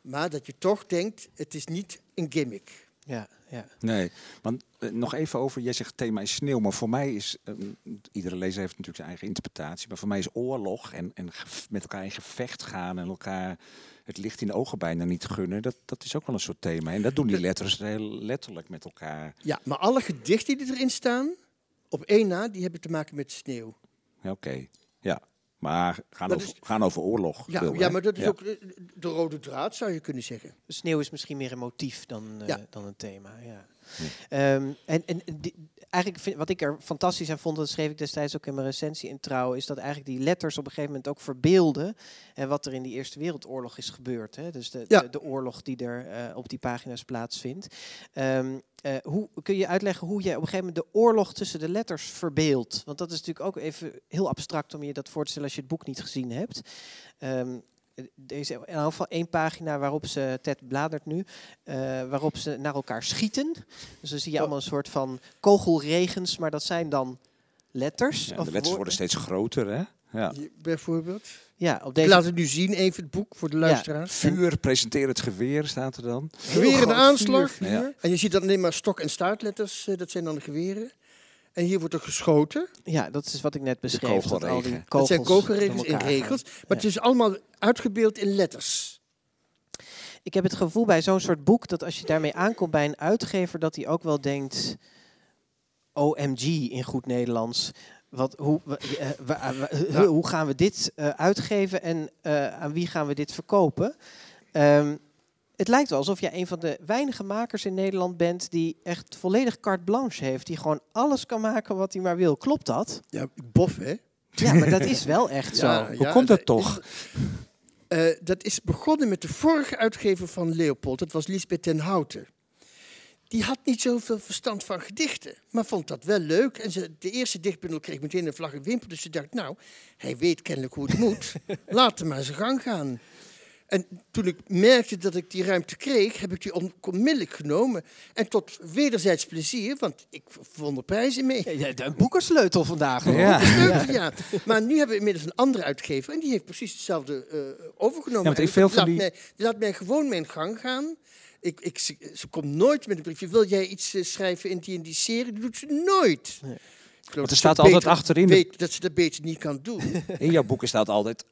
Speaker 4: maar dat je toch denkt, het is niet een gimmick.
Speaker 3: Ja, ja.
Speaker 2: Nee, want eh, nog even over, jij zegt het thema is sneeuw, maar voor mij is, eh, iedere lezer heeft natuurlijk zijn eigen interpretatie, maar voor mij is oorlog en, en met elkaar in gevecht gaan en elkaar het licht in de ogen bijna niet gunnen, dat, dat is ook wel een soort thema. En dat doen die letters heel letterlijk met elkaar.
Speaker 4: Ja, maar alle gedichten die erin staan, op één na, die hebben te maken met sneeuw.
Speaker 2: Ja, Oké, ja. Maar gaan, over,
Speaker 4: is-
Speaker 2: gaan over oorlog.
Speaker 4: Ja, ja maar dat is
Speaker 2: Ja.
Speaker 4: ook eh, de rode draad, zou je kunnen zeggen.
Speaker 3: De sneeuw is misschien meer een motief dan, eh,
Speaker 4: Ja.
Speaker 3: dan een thema. Ja. Ehm, en en die- eigenlijk vind, wat ik er fantastisch aan vond, dat schreef ik destijds ook in mijn recensie in Trouw, is dat eigenlijk die letters op een gegeven moment ook verbeelden en wat er in die Eerste Wereldoorlog is gebeurd. Hè? Dus de,
Speaker 4: Ja.
Speaker 3: de, de oorlog die er eh, op die pagina's plaatsvindt. Ehm, eh, hoe kun je uitleggen hoe je op een gegeven moment de oorlog tussen de letters verbeeldt? Want dat is natuurlijk ook even heel abstract om je dat voor te stellen als je het boek niet gezien hebt. Ehm, is in elk geval één pagina waarop ze, Ted bladert nu, eh, waarop ze naar elkaar schieten. Dus dan zie je
Speaker 4: Oh.
Speaker 3: allemaal een soort van kogelregens, maar dat zijn dan letters.
Speaker 2: Ja,
Speaker 3: of
Speaker 2: de letters worden steeds groter, hè? Ja.
Speaker 4: Bijvoorbeeld.
Speaker 3: Ja, op
Speaker 4: Ik
Speaker 3: deze
Speaker 4: laat het nu zien, even het boek voor de luisteraars.
Speaker 2: Vuur, presenteer het geweer, staat er dan.
Speaker 4: Geweer in de aanslag.
Speaker 2: vuur. Ja.
Speaker 4: En je ziet dan alleen maar stok- en staartletters, eh, dat zijn dan de geweren. En hier wordt er geschoten.
Speaker 3: Ja, dat is wat ik net beschreef. Dat al die kogels
Speaker 4: Dat zijn kogelregels in regels. Maar
Speaker 3: Ja.
Speaker 4: het is allemaal uitgebeeld in letters.
Speaker 3: Ik heb het gevoel bij zo'n soort boek dat als je daarmee aankomt bij een uitgever, dat hij ook wel denkt: OMG in goed Nederlands. Wat, hoe, eh,
Speaker 4: Ja.
Speaker 3: hoe gaan we dit eh, uitgeven en eh, aan wie gaan we dit verkopen? Ehm, het lijkt wel alsof jij een van de weinige makers in Nederland bent die echt volledig carte blanche heeft. Die gewoon alles kan maken wat hij maar wil. Klopt dat?
Speaker 4: Ja, bof hè?
Speaker 3: Ja, maar dat is wel echt zo.
Speaker 4: Ja,
Speaker 2: Hoe komt dat toch?
Speaker 4: eh, dat is begonnen met de vorige uitgever van Leopold. Dat was Lisbeth ten Houten. Die had niet zoveel verstand van gedichten, maar vond dat wel leuk. En ze, de eerste dichtbundel kreeg meteen een vlag en wimpel. Dus ze dacht, nou, hij weet kennelijk hoe het moet. Laat hem maar zijn gang gaan. En toen ik merkte dat ik die ruimte kreeg, heb ik die on- onmiddellijk genomen. En tot wederzijds plezier, want ik vond er prijzen mee.
Speaker 3: Ja, de boekensleutel vandaag. hoor.
Speaker 2: Ja.
Speaker 4: Ja. Maar nu hebben we inmiddels een andere uitgever en die heeft precies hetzelfde eh, overgenomen.
Speaker 2: Ja, want ik veel
Speaker 4: laat
Speaker 2: van die-
Speaker 4: mij, die laat mij gewoon mijn gang gaan. Ik, ik, ze, ze komt nooit met een briefje. Wil jij iets eh, schrijven in die en die serie? Dat doet ze nooit.
Speaker 3: Nee.
Speaker 4: Ik geloof
Speaker 2: er
Speaker 4: dat ze
Speaker 2: staat
Speaker 4: dat
Speaker 2: altijd
Speaker 4: beter
Speaker 2: achterin de-
Speaker 4: Weet, dat ze dat beter niet kan doen.
Speaker 2: In jouw boeken staat altijd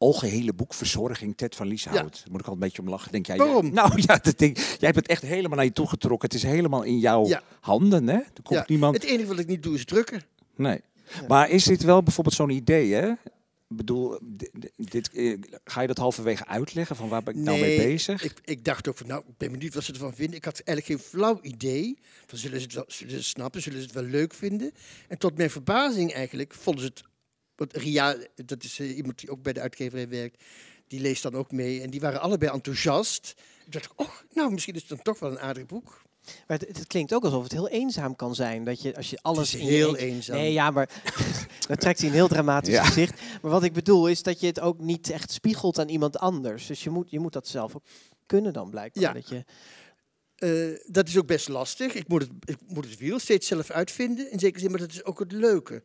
Speaker 2: algehele boekverzorging Ted van Lieshout. Daar moet ik al een beetje om lachen. Denk jij,
Speaker 4: Waarom?
Speaker 2: Nou ja, dat ding, jij hebt het echt helemaal naar je toe getrokken. Het is helemaal in jouw
Speaker 4: Ja.
Speaker 2: handen, hè? Er komt
Speaker 4: Ja,
Speaker 2: niemand...
Speaker 4: Het enige wat ik niet doe is drukken.
Speaker 2: Nee. Maar is dit wel bijvoorbeeld zo'n idee, hè? Ik bedoel, di- di- dit, eh, ga je dat halverwege uitleggen van waar ben ik nou mee bezig?
Speaker 4: Ik, ik dacht ook van, nou, ik ben benieuwd wat ze ervan vinden. Ik had eigenlijk geen flauw idee. Van, zullen, ze het wel, zullen ze het snappen? Zullen ze het wel leuk vinden? En tot mijn verbazing eigenlijk vonden ze het... Want Ria, dat is eh, iemand die ook bij de uitgeverij werkt, die leest dan ook mee. En die waren allebei enthousiast. Ik dacht, oh, nou, misschien is het dan toch wel een aardig boek.
Speaker 3: Maar het, het klinkt ook alsof het heel eenzaam kan zijn. Dat je als je alles
Speaker 4: is
Speaker 3: in
Speaker 4: heel
Speaker 3: je
Speaker 4: eenzaam.
Speaker 3: Nee, ja, maar dan trekt hij een heel dramatisch
Speaker 2: Ja.
Speaker 3: gezicht. Maar wat ik bedoel is dat je het ook niet echt spiegelt aan iemand anders. Dus je moet, je moet dat zelf ook kunnen dan blijkbaar.
Speaker 4: Ja.
Speaker 3: Dat je,
Speaker 4: Eh, dat is ook best lastig. Ik moet, het, ik moet het wiel steeds zelf uitvinden, in zekere zin, maar dat is ook het leuke.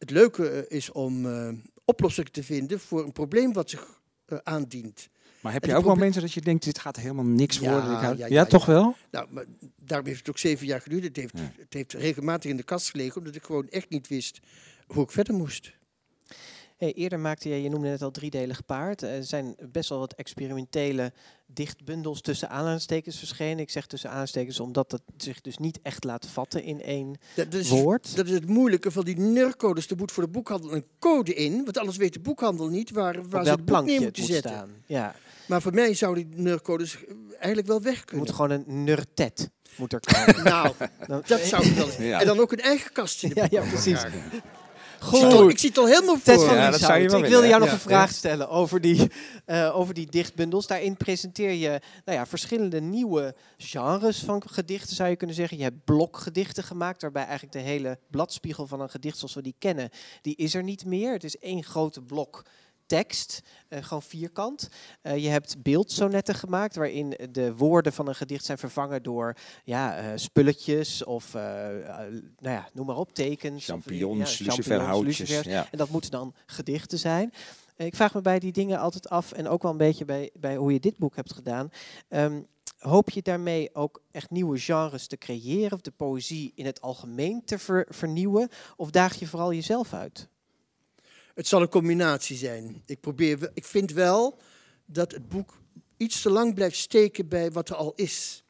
Speaker 4: Het leuke eh, is om eh, oplossingen te vinden voor een probleem wat zich eh, aandient.
Speaker 2: Maar heb je ook mensen dat je denkt, dit gaat helemaal niks worden?
Speaker 4: Ja,
Speaker 2: ja,
Speaker 4: ja,
Speaker 2: toch wel?
Speaker 4: Nou, maar daarom heeft het ook zeven jaar geduurd. Het heeft, het heeft regelmatig in de kast gelegen, omdat ik gewoon echt niet wist hoe ik verder moest.
Speaker 3: Hey, eerder maakte je, je noemde net al driedelig paard. Er zijn best wel wat experimentele dichtbundels tussen aanhalingstekens verschenen. Ik zeg tussen aanhalingstekens omdat het zich dus niet echt laat vatten in één
Speaker 4: Ja, dat, is,
Speaker 3: woord.
Speaker 4: dat is het moeilijke van die NUR-codes. Er moet voor de boekhandel een code in, want anders weet de boekhandel niet waar, waar ze het boek neer moeten
Speaker 3: moet
Speaker 4: zetten.
Speaker 3: staan. Ja,
Speaker 4: Maar voor mij zouden die NUR-codes eh, eigenlijk wel weg kunnen.
Speaker 3: moet gewoon een nurtet moet er komen.
Speaker 4: Nou,
Speaker 3: Dan-
Speaker 4: dat zou ik wel.
Speaker 2: Ja.
Speaker 4: En dan ook een eigen kast in de
Speaker 3: Ja, precies.
Speaker 4: Graag. Ik zie het
Speaker 3: Goed.
Speaker 4: Ik zie het al helemaal
Speaker 3: Ted van
Speaker 2: Ja, dat zou je wel
Speaker 3: ik wilde jou nog een vraag stellen over die, eh, over die dichtbundels. Daarin presenteer je nou ja, verschillende nieuwe genres van gedichten, zou je kunnen zeggen. Je hebt blokgedichten gemaakt, waarbij eigenlijk de hele bladspiegel van een gedicht zoals we die kennen, die is er niet meer. Het is één grote blok tekst, eh, gewoon vierkant. Eh, je hebt beeldsonetten gemaakt waarin de woorden van een gedicht zijn vervangen door ja, eh, spulletjes of nou ja, noem maar op, tekens.
Speaker 2: Champignons,
Speaker 3: ja,
Speaker 2: luciferhoutjes. Ja.
Speaker 3: En dat moeten dan gedichten zijn. Ik vraag me bij die dingen altijd af, en ook wel een beetje bij, bij hoe je dit boek hebt gedaan. Ehm, hoop je daarmee ook echt nieuwe genres te creëren, of de poëzie in het algemeen te ver- vernieuwen? Of daag je vooral jezelf uit?
Speaker 4: Het zal een combinatie zijn. Ik, probeer, ik vind wel dat het boek iets te lang blijft steken bij wat er al is.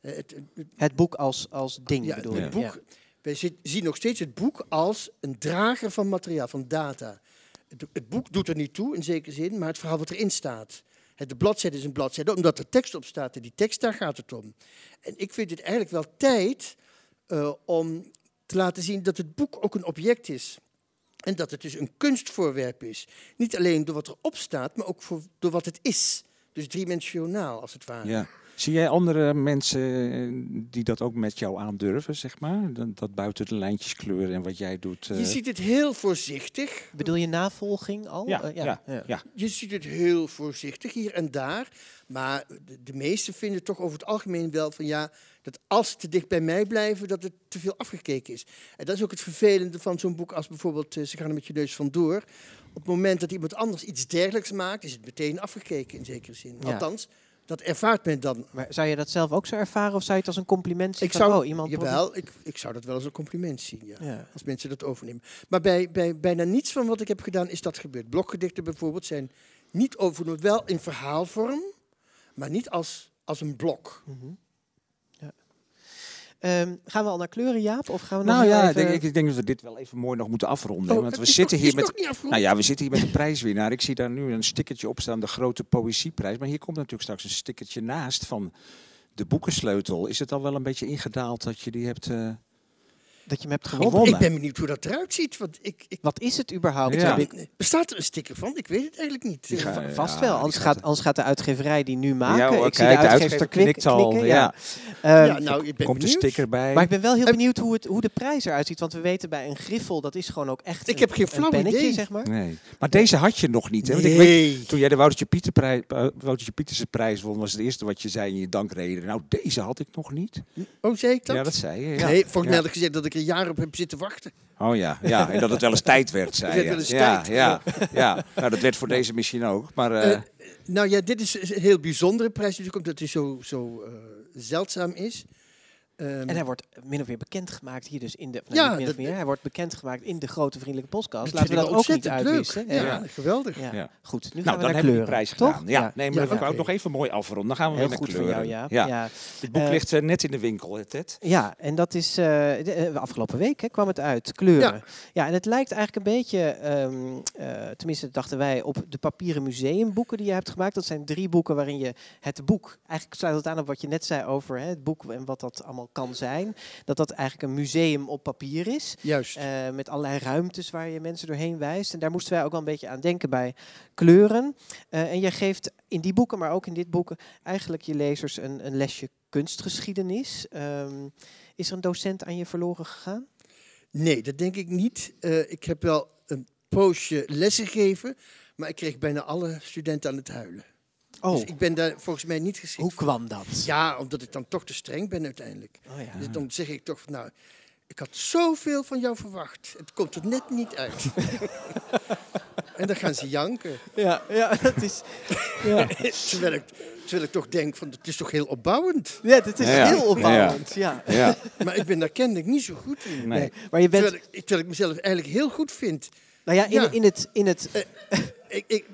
Speaker 4: Eh, het, het-
Speaker 3: Het boek als, als ding
Speaker 4: ja,
Speaker 3: bedoel
Speaker 4: het
Speaker 3: je?
Speaker 4: boek,
Speaker 3: Ja.
Speaker 4: Wij zi- zien nog steeds het boek als een drager van materiaal, van data. Het, het boek doet er niet toe, in zekere zin, maar het verhaal wat erin staat. Het, de bladzijde is een bladzijde, omdat er tekst op staat en die tekst, daar gaat het om. En ik vind het eigenlijk wel tijd uh, om te laten zien dat het boek ook een object is. En dat het dus een kunstvoorwerp is. Niet alleen door wat erop staat, maar ook voor, door wat het is. Dus driedimensionaal, als het ware.
Speaker 2: Ja. Zie jij andere mensen eh, die dat ook met jou aandurven, zeg maar? Dat, dat buiten de lijntjes kleuren en wat jij doet.
Speaker 4: Uh... Je ziet het heel voorzichtig.
Speaker 3: Bedoel je navolging al?
Speaker 2: Ja, uh, ja, ja, ja,
Speaker 4: Je ziet het heel voorzichtig hier en daar. Maar de, de meesten vinden toch over het algemeen wel van ja, dat als ze te dicht bij mij blijven, dat het te veel afgekeken is. En dat is ook het vervelende van zo'n boek als bijvoorbeeld Ze gaan er met je neus vandoor. Op het moment dat iemand anders iets dergelijks maakt, is het meteen afgekeken in zekere zin. Althans, dat ervaart men dan.
Speaker 3: Maar zou je dat zelf ook zo ervaren of zou je het als een compliment zien?
Speaker 4: Ik zou,
Speaker 3: oh, iemand
Speaker 4: jawel, ik, ik zou dat wel als een compliment zien, ja, als mensen dat overnemen. Maar bij, bij bijna niets van wat ik heb gedaan is dat gebeurd. Blokgedichten bijvoorbeeld zijn niet overgenomen, wel in verhaalvorm, maar niet als, als een blok.
Speaker 3: Mm Um, gaan we al naar kleuren, Jaap? Of gaan we
Speaker 2: nou
Speaker 3: nog
Speaker 2: ja,
Speaker 3: even...
Speaker 2: denk, ik denk dat we dit wel even mooi nog moeten afronden.
Speaker 4: Oh,
Speaker 2: want we zitten
Speaker 4: nog,
Speaker 2: hier met. Nou ja, we zitten hier met een prijswinnaar. Ik zie daar nu een stickertje op staan, de grote poëzieprijs. Maar hier komt natuurlijk straks een stickertje naast van de boekensleutel. Is het al wel een beetje ingedaald dat je die hebt. Uh,
Speaker 3: dat je hem hebt
Speaker 2: gewonnen.
Speaker 4: Ik ben benieuwd hoe dat eruit ziet. Want ik, ik...
Speaker 3: Wat is het überhaupt?
Speaker 2: Ja.
Speaker 4: Ik... Bestaat er een sticker van? Ik weet het eigenlijk niet.
Speaker 3: Die Vast
Speaker 2: ja,
Speaker 3: wel, anders gaat, anders gaat de uitgeverij die nu maken.
Speaker 2: Ja, hoor,
Speaker 3: ik
Speaker 2: kijk,
Speaker 3: zie de uitgever
Speaker 2: uitgever
Speaker 3: knik,
Speaker 2: knikt al,
Speaker 3: knikken.
Speaker 2: ja.
Speaker 3: Ja.
Speaker 4: ja,
Speaker 3: Ehm,
Speaker 4: nou, ik ben
Speaker 2: komt een
Speaker 4: benieuwd.
Speaker 2: sticker bij.
Speaker 3: maar ik ben wel heel benieuwd hoe, het, hoe de prijs eruit ziet. Want we weten bij een griffel, dat is gewoon ook echt
Speaker 4: Ik
Speaker 3: een,
Speaker 4: heb geen
Speaker 3: een
Speaker 4: flauw
Speaker 3: pennetje,
Speaker 4: idee.
Speaker 3: zeg maar.
Speaker 2: Nee. Maar deze had je nog niet. Hè? Want ik weet, toen jij de Woutertje, Pieter prij- uh, Woutertje Pieterse prijs won, was het eerste wat je zei in je dankreden. Nou, deze had ik nog niet.
Speaker 4: Oh, zei ik dat?
Speaker 2: Ja, dat zei je.
Speaker 4: Nee, volgens mij had ik gezegd dat ik er jaren op heb zitten wachten.
Speaker 2: Oh ja, ja, en dat het wel eens tijd werd, zei je.
Speaker 4: wel
Speaker 2: ja,
Speaker 4: tijd.
Speaker 2: Ja, ja, nou dat werd voor deze misschien ook. Maar eh,
Speaker 4: Eh, nou ja, dit is een heel bijzondere prijs natuurlijk, omdat hij zo, zo eh, zeldzaam is. Ehm,
Speaker 3: En hij wordt min of meer bekendgemaakt hier dus in de...
Speaker 4: Ja,
Speaker 3: Ja, min
Speaker 4: dat-
Speaker 3: of meer. Hij wordt bekendgemaakt in de grote vriendelijke podcast. Laten we dat ook niet
Speaker 4: leuk.
Speaker 3: Ja.
Speaker 4: Ja, geweldig.
Speaker 3: Ja.
Speaker 2: Ja.
Speaker 3: Goed, nu gaan
Speaker 2: nou,
Speaker 3: we
Speaker 2: dan
Speaker 3: naar
Speaker 2: hebben we
Speaker 3: kleuren.
Speaker 2: prijs
Speaker 3: toch?
Speaker 2: gedaan. Ja, nee, maar
Speaker 4: Ja,
Speaker 2: dat ik
Speaker 4: oké.
Speaker 2: nog even mooi afronden. Dan gaan we
Speaker 3: Heel
Speaker 2: weer
Speaker 3: goed
Speaker 2: naar
Speaker 3: jou,
Speaker 2: kleuren.
Speaker 3: ja.
Speaker 2: Ja.
Speaker 3: ja.
Speaker 2: Het boek
Speaker 3: Eh,
Speaker 2: ligt eh, net in de winkel, hè, Ted.
Speaker 3: Ja, en dat is eh, de, afgelopen week hè, kwam het uit, kleuren. Ja. en het lijkt eigenlijk een beetje, ehm, eh, tenminste dachten wij, op de papieren museumboeken die je hebt gemaakt. Dat zijn drie boeken waarin je het boek, eigenlijk sluit het aan op wat je net zei over hè, het boek en wat dat allemaal kan zijn. Dat dat eigenlijk een museum op papier is.
Speaker 4: Juist.
Speaker 3: Eh, met allerlei ruimtes waar je mensen doorheen wijst. En daar moesten wij ook wel een beetje aan denken bij kleuren. Eh, en jij geeft in die boeken, maar ook in dit boek, eigenlijk je lezers een, een lesje kunstgeschiedenis. Ehm, is er een docent aan je verloren gegaan?
Speaker 4: Nee, dat denk ik niet. Eh, ik heb wel een poosje lessen gegeven, maar ik kreeg bijna alle studenten aan het huilen.
Speaker 3: Oh,
Speaker 4: Dus ik ben daar volgens mij niet geschikt
Speaker 3: hoe kwam dat?
Speaker 4: Ja, omdat ik dan toch te streng ben uiteindelijk.
Speaker 3: Oh, ja.
Speaker 4: Dus dan zeg ik toch van, nou, ik had zoveel van jou verwacht. Het komt er net niet uit. en dan gaan ze janken.
Speaker 3: Ja, ja, dat is. Ja,
Speaker 4: terwijl, ik, terwijl ik toch denk van, het is toch heel opbouwend.
Speaker 3: ja dat is
Speaker 2: Ja, ja.
Speaker 3: heel opbouwend. Ja.
Speaker 2: Ja,
Speaker 4: Maar ik ben daar kennelijk niet zo goed in.
Speaker 2: nee.
Speaker 3: Maar je bent.
Speaker 4: Terwijl, ik, terwijl ik mezelf eigenlijk heel goed vind.
Speaker 3: Nou ja, in,
Speaker 4: Ja.
Speaker 3: in het. In het
Speaker 4: Ik, ik,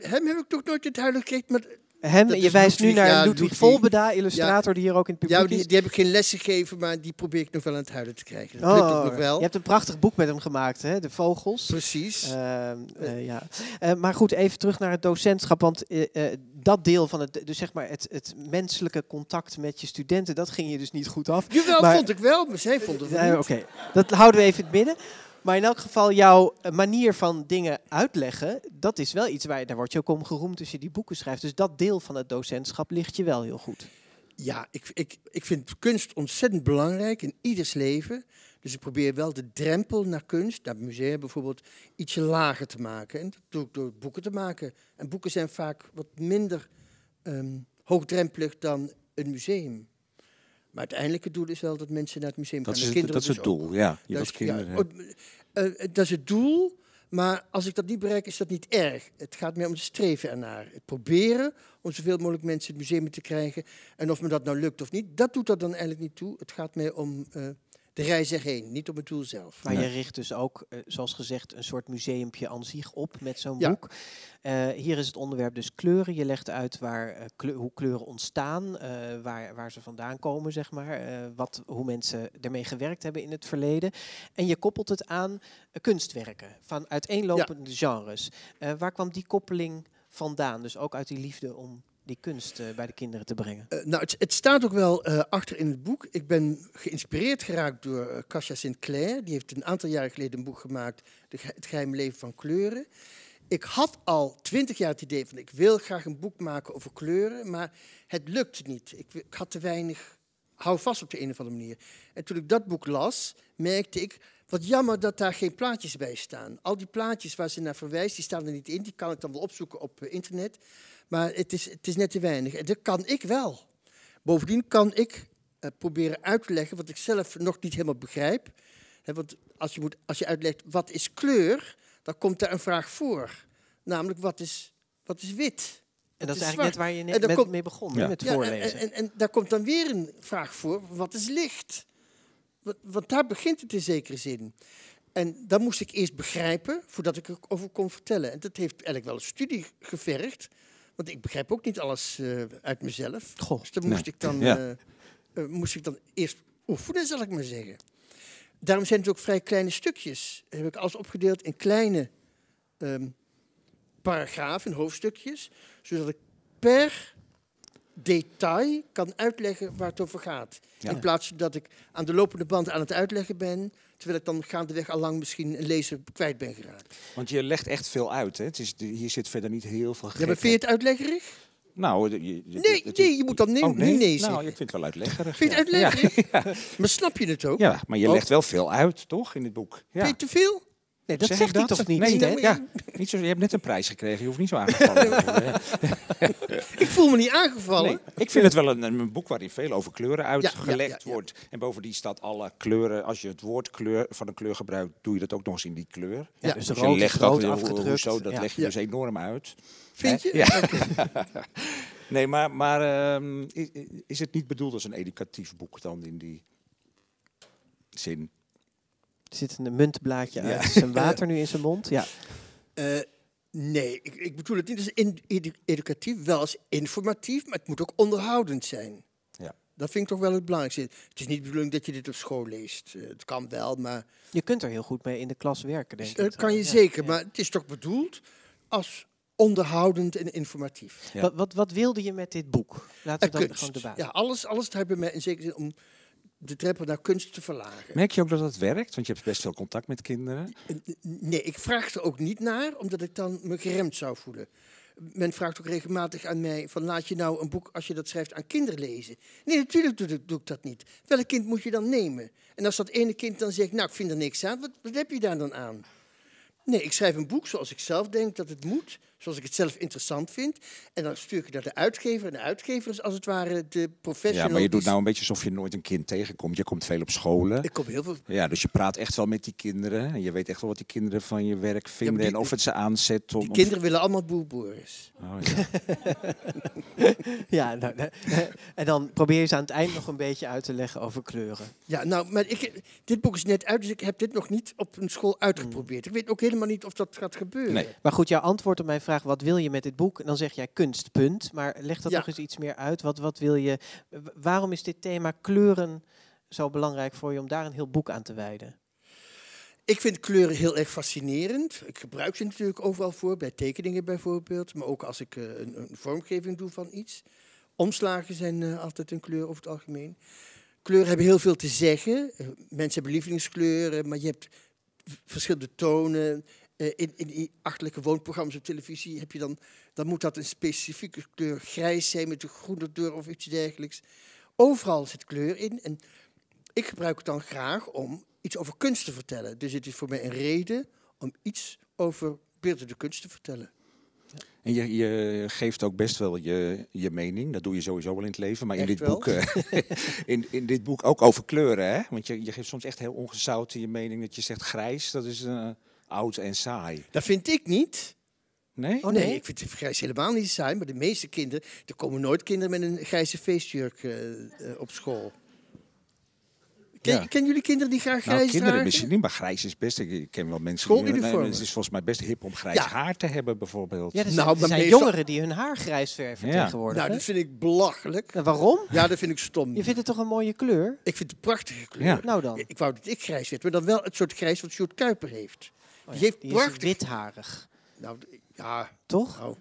Speaker 4: hem heb ik toch nooit het huilen gekregen, maar
Speaker 3: hem, je wijst nu naar
Speaker 4: ja,
Speaker 3: Ludwig. Volbeda, illustrator, die hier ook in het publiek
Speaker 4: ja, die,
Speaker 3: is.
Speaker 4: die heb ik geen lessen gegeven, maar die probeer ik nog wel aan het huilen te krijgen. Dat lukt ook nog wel.
Speaker 3: Oh, Je hebt een prachtig boek met hem gemaakt, hè? De Vogels.
Speaker 4: Precies.
Speaker 3: Ehm, eh, ja. Eh, maar goed, even terug naar het docentschap. Want eh, dat deel van het, dus zeg maar het, het menselijke contact met je studenten, dat ging je dus niet goed af.
Speaker 4: Jawel,
Speaker 3: maar-
Speaker 4: vond ik wel, maar zij vond het.
Speaker 3: Oké, dat houden we even in het midden. Maar in elk geval, jouw eh, manier van dingen uitleggen, dat is wel iets waar je, daar word je ook om geroemd als je die boeken schrijft. Dus dat deel van het docentschap ligt je wel heel goed.
Speaker 4: Ja, ik, ik, ik vind kunst ontzettend belangrijk in ieders leven. Dus ik probeer wel de drempel naar kunst, naar het museum bijvoorbeeld, ietsje lager te maken. En dat doe ik door boeken te maken. En boeken zijn vaak wat minder ehm, hoogdrempelig dan een museum. Maar uiteindelijk het doel is wel dat mensen naar het museum
Speaker 2: Dat
Speaker 4: gaan.
Speaker 2: is
Speaker 4: kinderen
Speaker 2: dat is het
Speaker 4: dus ook.
Speaker 2: doel, ja. Je
Speaker 4: Dat is, ja,
Speaker 2: kinderen.
Speaker 4: oh, eh, dat is het doel, maar als ik dat niet bereik, is dat niet erg. Het gaat mij om het streven ernaar. Het proberen om zoveel mogelijk mensen het museum te krijgen. En of me dat nou lukt of niet, dat doet er dan eigenlijk niet toe. Het gaat mij om eh, de reis erheen, niet op het doel zelf.
Speaker 3: Maar je richt dus ook, eh, zoals gezegd, een soort museumpje aan zich op met zo'n
Speaker 4: Ja.
Speaker 3: boek. Eh, hier is het onderwerp dus kleuren. Je legt uit waar, eh, hoe kleuren ontstaan, eh, waar, waar ze vandaan komen, zeg maar. eh, wat, hoe mensen ermee gewerkt hebben in het verleden. En je koppelt het aan kunstwerken van uiteenlopende genres. Eh, waar kwam die koppeling vandaan? Dus ook uit die liefde om die kunst eh, bij de kinderen te brengen.
Speaker 4: Eh, nou, het, het staat ook wel eh, achter in het boek. Ik ben geïnspireerd geraakt door uh, Kasia Sinclair. Die heeft een aantal jaren geleden een boek gemaakt, de, Het geheime leven van kleuren. Ik had al twintig jaar het idee van ik wil graag een boek maken over kleuren, maar het lukte niet. Ik, ik had te weinig hou vast op de een of andere manier. En toen ik dat boek las, merkte ik, wat jammer dat daar geen plaatjes bij staan. Al die plaatjes waar ze naar verwijst, die staan er niet in. Die kan ik dan wel opzoeken op internet. Maar het is, het is net te weinig. En dat kan ik wel. Bovendien kan ik eh, proberen uit te leggen wat ik zelf nog niet helemaal begrijp. Hè, want als je, moet, als je uitlegt wat is kleur, dan komt daar een vraag voor. Namelijk wat is, wat is wit?
Speaker 3: En dat is
Speaker 4: is
Speaker 3: eigenlijk
Speaker 4: zwart?
Speaker 3: net waar je net met,
Speaker 4: komt-
Speaker 3: mee begon,
Speaker 2: Ja.
Speaker 3: met
Speaker 4: Ja, en,
Speaker 3: voorlezen.
Speaker 4: en, en daar komt dan weer een vraag voor, wat is licht? Want, want daar begint het in zekere zin. En dat moest ik eerst begrijpen, voordat ik erover kon vertellen. En dat heeft eigenlijk wel een studie gevergd. Want ik begrijp ook niet alles eh, uit mezelf.
Speaker 3: Goh.
Speaker 4: Dus dat moest,
Speaker 2: Nee.
Speaker 4: ik dan,
Speaker 2: Ja.
Speaker 4: eh, eh, moest ik dan eerst oefenen, zal ik maar zeggen. Daarom zijn het ook vrij kleine stukjes. Heb ik alles opgedeeld in kleine ehm paragrafen, hoofdstukjes. Zodat ik per detail kan uitleggen waar het over gaat.
Speaker 2: Ja.
Speaker 4: In plaats van dat ik aan de lopende band aan het uitleggen ben, terwijl ik dan gaandeweg al lang misschien een lezer kwijt ben geraakt.
Speaker 2: Want je legt echt veel uit. Hè? Het is, hier zit verder niet heel veel
Speaker 4: Ja, maar vind je het uitleggerig?
Speaker 2: Nou, je, je-
Speaker 4: Nee,
Speaker 2: het-
Speaker 4: nee, je moet dan nee,
Speaker 2: Oh,
Speaker 4: nee, nee
Speaker 2: Nou, ik vind het wel uitleggerig.
Speaker 4: Vind je het
Speaker 2: ja.
Speaker 4: uitleggerig? Maar snap je het ook?
Speaker 2: Ja, maar je
Speaker 4: Oh.
Speaker 2: legt wel veel uit, toch, in dit boek? Ja.
Speaker 4: Vind je het te veel?
Speaker 3: Nee, dat
Speaker 2: Zeg
Speaker 3: zegt hij toch niet?
Speaker 2: Nee, ja, niet zo, je hebt net een prijs gekregen, je hoeft niet zo aangevallen.
Speaker 4: Ik voel me niet aangevallen.
Speaker 2: Nee, ik vind het wel een, een boek waarin veel over kleuren uitgelegd
Speaker 4: ja, ja.
Speaker 2: wordt. En bovendien staat alle kleuren, als je het woord kleur van een kleur gebruikt, doe je dat ook nog eens in die kleur.
Speaker 3: Ja, dus
Speaker 2: Dus
Speaker 3: rood
Speaker 2: je legt
Speaker 3: is
Speaker 2: dat,
Speaker 3: rood
Speaker 2: hoezo, dat
Speaker 3: Ja.
Speaker 2: leg je
Speaker 4: Ja.
Speaker 2: dus enorm uit.
Speaker 4: Vind je?
Speaker 2: Ja. nee, maar, maar ehm, is, is het niet bedoeld als een educatief boek dan in die zin?
Speaker 3: Er zit een muntblaadje uit
Speaker 2: Ja.
Speaker 3: zijn water nu in zijn mond. Ja.
Speaker 4: Eh, nee, ik, ik bedoel het niet als in- edu- educatief, wel als informatief, maar het moet ook onderhoudend zijn.
Speaker 2: Ja.
Speaker 4: Dat vind ik toch wel het belangrijkste. Het is niet de bedoeling dat je dit op school leest. Eh, het kan wel, maar
Speaker 3: Je kunt er heel goed mee in de klas werken, denk ik.
Speaker 4: dat kan je
Speaker 3: Ja,
Speaker 4: zeker.
Speaker 3: ja.
Speaker 4: Maar het is toch bedoeld als onderhoudend en informatief.
Speaker 2: Ja.
Speaker 3: Wat, wat, wat wilde je met dit boek? Laten we
Speaker 4: En
Speaker 3: dat
Speaker 4: kunst.
Speaker 3: gewoon de basis.
Speaker 4: Ja, alles, alles draait bij mij in zekere zin om de drempel naar kunst te verlagen.
Speaker 2: Merk je ook dat dat werkt? Want je hebt best veel contact met kinderen.
Speaker 4: Nee, ik vraag er ook niet naar, omdat ik dan me geremd zou voelen. Men vraagt ook regelmatig aan mij van laat je nou een boek als je dat schrijft aan kinderen lezen. Nee, natuurlijk doe, ik- doe ik dat niet. Welk kind moet je dan nemen? En als dat ene kind dan zegt, nou ik vind er niks aan, wat, wat heb je daar dan aan? Nee, ik schrijf een boek zoals ik zelf denk dat het moet, zoals ik het zelf interessant vind. En dan stuur ik het naar de uitgever. En de uitgever is als het ware de professional.
Speaker 2: Ja, maar je doet nou een beetje alsof je nooit een kind tegenkomt. Je komt veel op scholen.
Speaker 4: Ik kom heel veel...
Speaker 2: Ja, dus je praat echt wel met die kinderen. En je weet echt wel wat die kinderen van je werk vinden.
Speaker 4: die-
Speaker 2: en of het ze aanzet om...
Speaker 4: Die
Speaker 2: om-
Speaker 4: kinderen willen allemaal Boer Boris.
Speaker 2: Oh, ja.
Speaker 3: Ja, nou, en dan probeer je ze aan het eind nog een beetje uit te leggen over kleuren.
Speaker 4: Ja, nou, maar ik, dit boek is net uit, dus ik heb dit nog niet op een school uitgeprobeerd. Ik weet ook helemaal niet of dat gaat gebeuren.
Speaker 2: Nee.
Speaker 3: Maar goed, jouw antwoord op mijn vraag, wat wil je met dit boek? En dan zeg jij kunst, punt. Maar leg dat
Speaker 4: Ja.
Speaker 3: nog eens iets meer uit. Wat, wat wil je, waarom is dit thema kleuren zo belangrijk voor je om daar een heel boek aan te wijden?
Speaker 4: Ik vind kleuren heel erg fascinerend. Ik gebruik ze natuurlijk overal voor, bij tekeningen bijvoorbeeld, maar ook als ik eh, een, een vormgeving doe van iets. Omslagen zijn eh, altijd een kleur over het algemeen. Kleuren hebben heel veel te zeggen. Eh, mensen hebben lievelingskleuren, maar je hebt verschillende tonen. Eh, in, in die achterlijke woonprogramma's op televisie heb je dan, dan moet dat een specifieke kleur grijs zijn met een groene deur of iets dergelijks. Overal zit kleur in en ik gebruik het dan graag om iets over kunst te vertellen. Dus het is voor mij een reden om iets over beeldende kunst te vertellen.
Speaker 2: En je, je geeft ook best wel je, je mening. Dat doe je sowieso wel in het leven. Maar in dit,
Speaker 4: wel?
Speaker 2: boek, eh, in, in dit boek ook over kleuren. Hè? Want je, je geeft soms echt heel ongezouten je mening. Dat je zegt grijs, dat is eh, oud en saai.
Speaker 4: Dat vind ik niet.
Speaker 2: Nee?
Speaker 3: Oh,
Speaker 4: nee?
Speaker 3: nee?
Speaker 4: ik vind het grijs helemaal niet saai. Maar de meeste kinderen, er komen nooit kinderen met een grijze feestjurk eh, eh, op school. Ken,
Speaker 2: Ja.
Speaker 4: Kennen jullie kinderen die graag
Speaker 2: Nou,
Speaker 4: grijs
Speaker 2: kinderen
Speaker 4: dragen?
Speaker 2: misschien niet, maar grijs is best. Ik ken wel mensen die...
Speaker 4: Schooluniformen.
Speaker 2: nee, het is volgens mij best hip om grijs
Speaker 4: Ja.
Speaker 2: haar te hebben, bijvoorbeeld.
Speaker 3: Ja, er zijn,
Speaker 4: Nou,
Speaker 3: er
Speaker 4: maar
Speaker 3: zijn
Speaker 4: meestal-
Speaker 3: jongeren die hun haar grijs verven
Speaker 2: Ja.
Speaker 3: tegenwoordig.
Speaker 4: Nou, dat vind ik belachelijk.
Speaker 3: En waarom?
Speaker 4: Ja, dat vind ik stom.
Speaker 3: Je vindt het toch een mooie kleur?
Speaker 4: Ik vind het een prachtige kleur.
Speaker 2: Ja.
Speaker 3: Nou dan.
Speaker 4: Ik wou dat ik grijs werd, maar dan wel het soort grijs wat Sjoerd Kuiper heeft.
Speaker 3: Oh
Speaker 4: Die heeft
Speaker 3: die is
Speaker 4: prachtig...
Speaker 3: witharig,
Speaker 4: Nou, ja,
Speaker 3: toch?
Speaker 4: nou,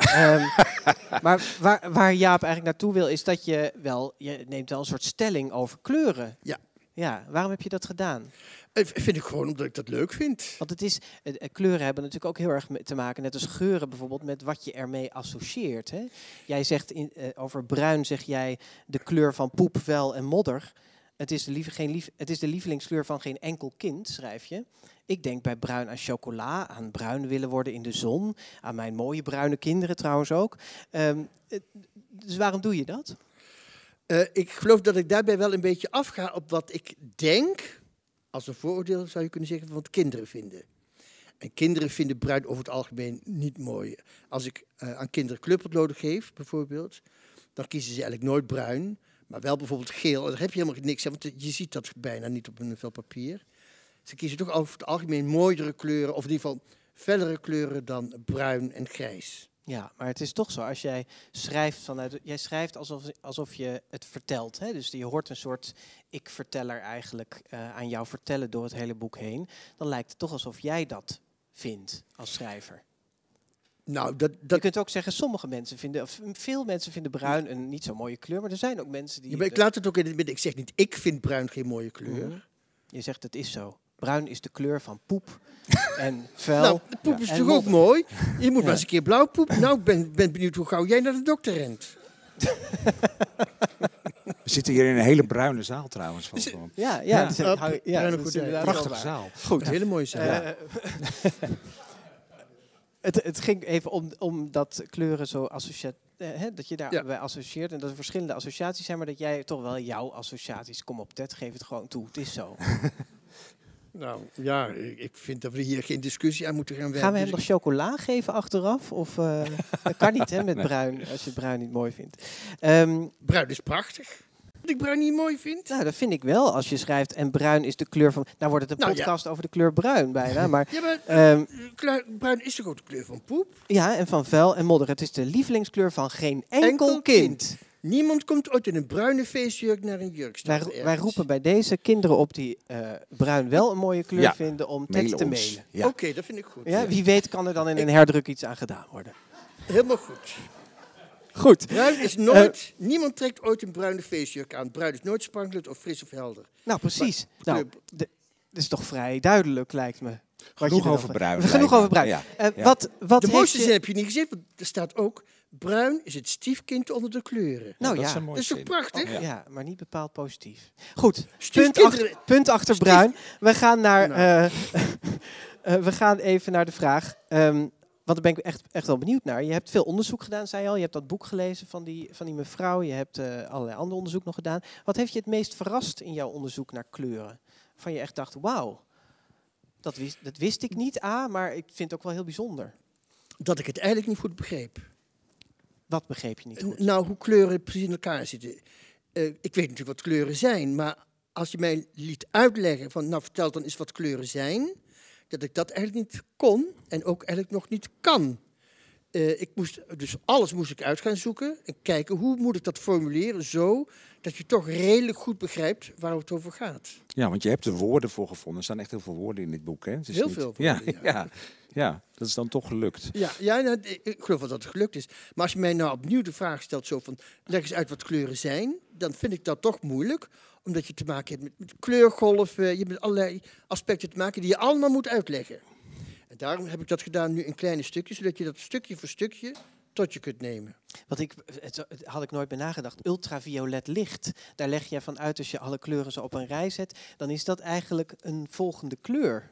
Speaker 3: Ehm, maar waar, waar Jaap eigenlijk naartoe wil, is dat je wel, je neemt wel een soort stelling over kleuren.
Speaker 4: Ja.
Speaker 3: Ja, waarom heb je dat gedaan?
Speaker 4: eh, vind ik gewoon omdat ik dat leuk vind.
Speaker 3: Want het is, eh, eh, kleuren hebben natuurlijk ook heel erg te maken, net als geuren bijvoorbeeld, met wat je ermee associeert. Hè? Jij zegt in, over bruin, zeg jij de kleur van poep, vuil en modder. Het is, de lieve, geen lief, het is de lievelingskleur van geen enkel kind, schrijf je. Ik denk bij bruin aan chocola, aan bruin willen worden in de zon, aan mijn mooie bruine kinderen trouwens ook. Ehm, eh, dus waarom doe je dat?
Speaker 4: Eh, ik geloof dat ik daarbij wel een beetje afga op wat ik denk, als een vooroordeel zou je kunnen zeggen, van wat kinderen vinden. En kinderen vinden bruin over het algemeen niet mooi. Als ik eh, aan kinderen kleurpotloden geef, bijvoorbeeld, dan kiezen ze eigenlijk nooit bruin, maar wel bijvoorbeeld geel. Daar heb je helemaal niks aan, want je ziet dat bijna niet op een vel papier. Ze kiezen toch over het algemeen mooiere kleuren, of in ieder geval fellere kleuren dan bruin en grijs.
Speaker 3: Ja, maar het is toch zo, als jij schrijft vanuit. Jij schrijft alsof, alsof je het vertelt. Hè? Dus je hoort een soort ik-verteller eigenlijk eh, aan jou vertellen door het hele boek heen. Dan lijkt het toch alsof jij dat vindt als schrijver.
Speaker 4: Nou, dat,
Speaker 3: Je
Speaker 4: dat,
Speaker 3: kunt ook zeggen, sommige mensen vinden, of veel mensen vinden bruin een niet zo mooie kleur, maar er zijn ook mensen die.
Speaker 4: Ja, maar ik laat het ook in het midden. Ik zeg niet, ik vind bruin geen mooie kleur.
Speaker 3: Mhm. Je zegt het is zo. Bruin is de kleur van poep en vuil.
Speaker 4: Nou, de poep is toch ook
Speaker 3: modder.
Speaker 4: mooi? Je moet
Speaker 3: Ja.
Speaker 4: maar eens een keer blauw poep. Nou, ik ben, ben benieuwd hoe gauw jij naar de dokter rent.
Speaker 2: We zitten hier in een hele bruine zaal trouwens. Van,
Speaker 3: Ja, ja,
Speaker 2: Ja.
Speaker 4: gordijn.
Speaker 3: inderdaad wel
Speaker 2: Prachtige zaal.
Speaker 3: Goed.
Speaker 4: Een hele mooie zaal.
Speaker 3: Eh, het, het ging even om, om dat kleuren zo associat, eh, hè, dat je daarbij
Speaker 4: Ja.
Speaker 3: associeert en dat er verschillende associaties zijn, maar dat jij toch wel jouw associaties, kom op Ted, geef het gewoon toe, het is zo.
Speaker 4: Nou, ja, ik ik vind dat we hier geen discussie aan moeten gaan wijden.
Speaker 3: Gaan we hem
Speaker 4: Dus
Speaker 3: nog chocola geven achteraf? Of, eh, dat kan niet hè, met bruin, als je het bruin niet mooi vindt. Ehm,
Speaker 4: bruin is prachtig. Ik bruin niet mooi vind.
Speaker 3: nou, dat vind ik wel, als je schrijft en bruin is de kleur van... Nou wordt het een
Speaker 4: Nou, ja.
Speaker 3: podcast over de kleur bruin bijna, maar...
Speaker 4: Ja, maar
Speaker 3: ehm,
Speaker 4: kleur- bruin is toch ook de kleur van poep?
Speaker 3: ja, en van vuil en modder. Het is de lievelingskleur van geen enkel,
Speaker 4: Enkel
Speaker 3: kind.
Speaker 4: kind. Niemand komt ooit in een bruine feestjurk naar een jurk
Speaker 3: Wij,
Speaker 4: staan.
Speaker 3: wij roepen bij deze kinderen op die eh, bruin wel een mooie kleur
Speaker 2: Ja,
Speaker 3: vinden om tekst te mailen.
Speaker 2: Ja.
Speaker 4: Oké, dat vind ik goed.
Speaker 3: Ja, wie weet kan er dan in een herdruk iets aan gedaan worden.
Speaker 4: Helemaal goed.
Speaker 3: Goed.
Speaker 4: Bruin is nooit... niemand trekt ooit een bruine feestjurk aan. Bruin is nooit sprankelend of fris of helder.
Speaker 3: Nou, precies.
Speaker 4: Maar-
Speaker 3: Nou, de- dat is toch vrij duidelijk, lijkt me. Wat
Speaker 2: Genoeg over bruin,
Speaker 3: Genoeg over bruin.
Speaker 2: Ja.
Speaker 3: Eh,
Speaker 2: Ja.
Speaker 3: Wat, wat
Speaker 4: De
Speaker 3: heeft
Speaker 4: mooiste
Speaker 3: je-
Speaker 4: zin heb je niet gezegd, want er staat ook... Bruin is het stiefkind onder de kleuren.
Speaker 3: Nou
Speaker 2: dat
Speaker 3: ja.
Speaker 2: is een mooi
Speaker 4: Dat is toch prachtig?
Speaker 2: Ja.
Speaker 3: Ja, maar niet bepaald positief. Goed, punt achter, punt achter
Speaker 4: Stief-
Speaker 3: bruin. We gaan, naar,
Speaker 4: Nou.
Speaker 3: eh, eh, we gaan even naar de vraag. ehm, want daar ben ik echt, echt wel benieuwd naar. Je hebt veel onderzoek gedaan, zei je al. Je hebt dat boek gelezen van die, van die mevrouw. Je hebt eh, allerlei ander onderzoek nog gedaan. Wat heeft je het meest verrast in jouw onderzoek naar kleuren? Van je echt dacht, wauw, dat wist, dat wist ik niet, A, maar ik vind het ook wel heel bijzonder.
Speaker 4: Dat ik het eigenlijk niet goed begreep.
Speaker 3: Wat begreep je niet goed?
Speaker 4: Nou, hoe kleuren precies in elkaar zitten. Eh, ik weet natuurlijk wat kleuren zijn, maar als je mij liet uitleggen van, nou vertel dan eens wat kleuren zijn, dat ik dat eigenlijk niet kon en ook eigenlijk nog niet kan. Eh, ik moest, dus alles moest ik uit gaan zoeken en kijken hoe moet ik dat formuleren zo dat je toch redelijk goed begrijpt waar het over gaat.
Speaker 2: Ja, want je hebt er woorden voor gevonden. Er staan echt heel veel woorden in dit boek. Hè? Het is
Speaker 4: Heel
Speaker 2: niet-
Speaker 4: veel
Speaker 2: ja,
Speaker 4: woorden,
Speaker 2: ja.
Speaker 4: ja.
Speaker 2: Ja, dat is dan toch gelukt.
Speaker 4: Ja, ja nou, ik ik geloof wel dat het gelukt is. Maar als je mij nou opnieuw de vraag stelt, zo van, leg eens uit wat kleuren zijn, dan vind ik dat toch moeilijk. Omdat je te maken hebt met, met kleurgolven, je hebt met allerlei aspecten te maken die je allemaal moet uitleggen. En daarom heb ik dat gedaan nu in kleine stukjes, zodat je dat stukje voor stukje tot je kunt nemen.
Speaker 3: Wat ik, het, had ik nooit bij nagedacht. Ultraviolet licht. Daar leg je van uit als je alle kleuren zo op een rij zet. Dan is dat eigenlijk een volgende kleur.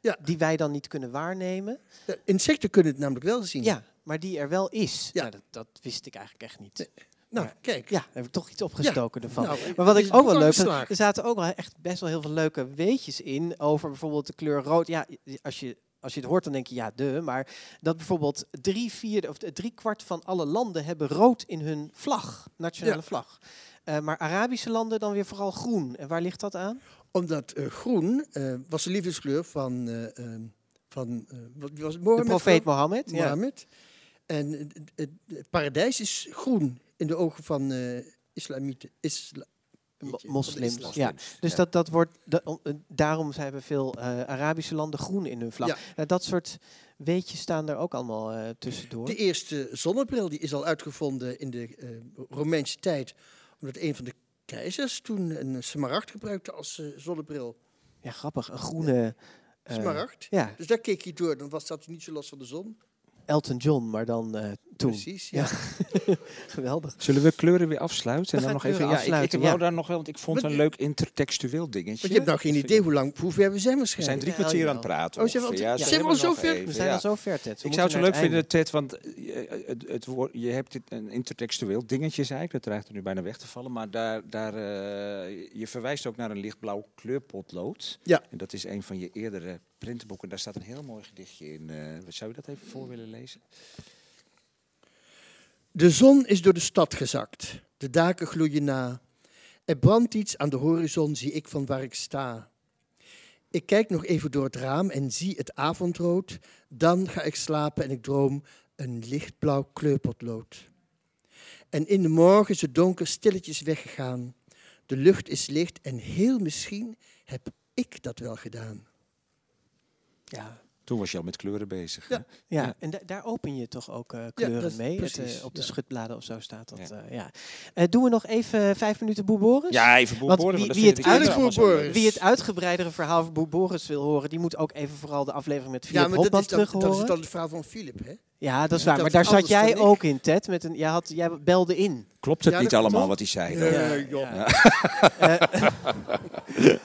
Speaker 4: Ja.
Speaker 3: Die wij dan niet kunnen waarnemen.
Speaker 4: Insecten kunnen het namelijk wel zien.
Speaker 3: Ja, maar die er wel is.
Speaker 4: Ja.
Speaker 3: Nou, dat, dat wist ik eigenlijk echt niet.
Speaker 4: Nou,
Speaker 3: Ja.
Speaker 4: kijk.
Speaker 3: Ja, daar heb ik toch iets opgestoken ervan.
Speaker 4: Nou,
Speaker 3: maar wat ik ook wel leuk
Speaker 4: geslaagd?
Speaker 3: er zaten ook wel echt best wel heel veel leuke weetjes in over bijvoorbeeld de kleur rood. Ja, als je, als je het hoort dan denk je ja, de. Maar dat bijvoorbeeld drie vierde of drie kwart van alle landen hebben rood in hun vlag, nationale
Speaker 4: Ja.
Speaker 3: vlag. Eh, maar Arabische landen dan weer vooral groen. En waar ligt dat aan?
Speaker 4: Omdat eh, groen eh, was de liefdeskleur van, eh, ehm, van wat was het?
Speaker 3: De
Speaker 4: Mohammed,
Speaker 3: profeet Mohammed. Ja.
Speaker 4: Mohammed. En het paradijs is groen in de ogen van eh islamieten. Isla
Speaker 3: moslims, ja. Dus
Speaker 2: Ja.
Speaker 3: Dat, dat wordt, dat, eh, daarom hebben veel eh, Arabische landen groen in hun vlag.
Speaker 4: Ja.
Speaker 3: Dat soort weetjes staan er ook allemaal tussendoor.
Speaker 4: De eerste zonnebril die is al uitgevonden in de Romeinse tijd. Omdat een van de keizers toen een smaragd gebruikte als zonnebril.
Speaker 3: Ja, grappig. Een groene...
Speaker 4: Smaragd.
Speaker 3: ja,
Speaker 4: Dus daar keek hij door. Dan was dat niet zo last van de zon.
Speaker 3: Elton John, maar dan eh, toen.
Speaker 4: Precies,
Speaker 3: Ja.
Speaker 4: ja.
Speaker 3: Geweldig.
Speaker 2: Zullen we kleuren weer afsluiten? En dan nog even. Ja, ik, ik
Speaker 3: afsluiten,
Speaker 2: wou
Speaker 3: ja.
Speaker 2: daar nog wel, want ik vond het een leuk intertextueel dingetje.
Speaker 4: Want je hebt nou geen idee hoe lang, hoe ver we zijn
Speaker 2: ik- We zijn drie
Speaker 3: Ja,
Speaker 2: kwartier aan het praten.
Speaker 4: Oh, zijn we al- ja, zijn we al zo ver?
Speaker 2: even,
Speaker 3: We zijn
Speaker 2: ja.
Speaker 3: al zo ver, Ted. We
Speaker 2: Ik zou het zo leuk vinden. Ted, want eh, het, het woord, je hebt dit een intertextueel dingetje, zei ik. Dat dreigt er nu bijna weg te vallen. Maar daar, daar, eh, je verwijst ook naar een lichtblauw kleurpotlood.
Speaker 4: Ja.
Speaker 2: En dat is een van je eerdere printenboeken. Daar staat een heel mooi gedichtje in. Eh, zou je dat even voor willen lezen?
Speaker 4: De zon is door de stad gezakt. De daken gloeien na. Er brandt iets aan de horizon, zie ik van waar ik sta. Ik kijk nog even door het raam en zie het avondrood. Dan ga ik slapen en ik droom een lichtblauw kleurpotlood. En in de morgen is het donker stilletjes weggegaan. De lucht is licht en heel misschien heb ik dat wel gedaan.
Speaker 3: Ja,
Speaker 2: Toen was je al met kleuren bezig.
Speaker 4: Ja.
Speaker 3: ja.
Speaker 2: Ja.
Speaker 3: en da- daar open je toch ook eh, kleuren mee. Het, eh, op de
Speaker 4: ja.
Speaker 3: schutbladen of zo staat dat.
Speaker 2: Ja.
Speaker 3: Eh, doen we nog even vijf minuten Boer Boris?
Speaker 2: Ja, even
Speaker 3: Want
Speaker 2: boeren.
Speaker 3: wie- wie het
Speaker 4: uit- Boer.
Speaker 3: Wie het uitgebreidere verhaal van Boer Boris wil horen, die moet ook even vooral de aflevering met Philip
Speaker 4: Ja, maar dat
Speaker 3: Hopman
Speaker 4: is, dan, dat is dan het verhaal van Philip, hè?
Speaker 3: Ja, dat is
Speaker 4: dat
Speaker 3: waar. Maar daar zat jij ook in, Ted. Met een, jij, had, jij belde in.
Speaker 2: Klopt het
Speaker 4: Ja,
Speaker 2: niet allemaal wat hij zei? dan?
Speaker 4: Ja.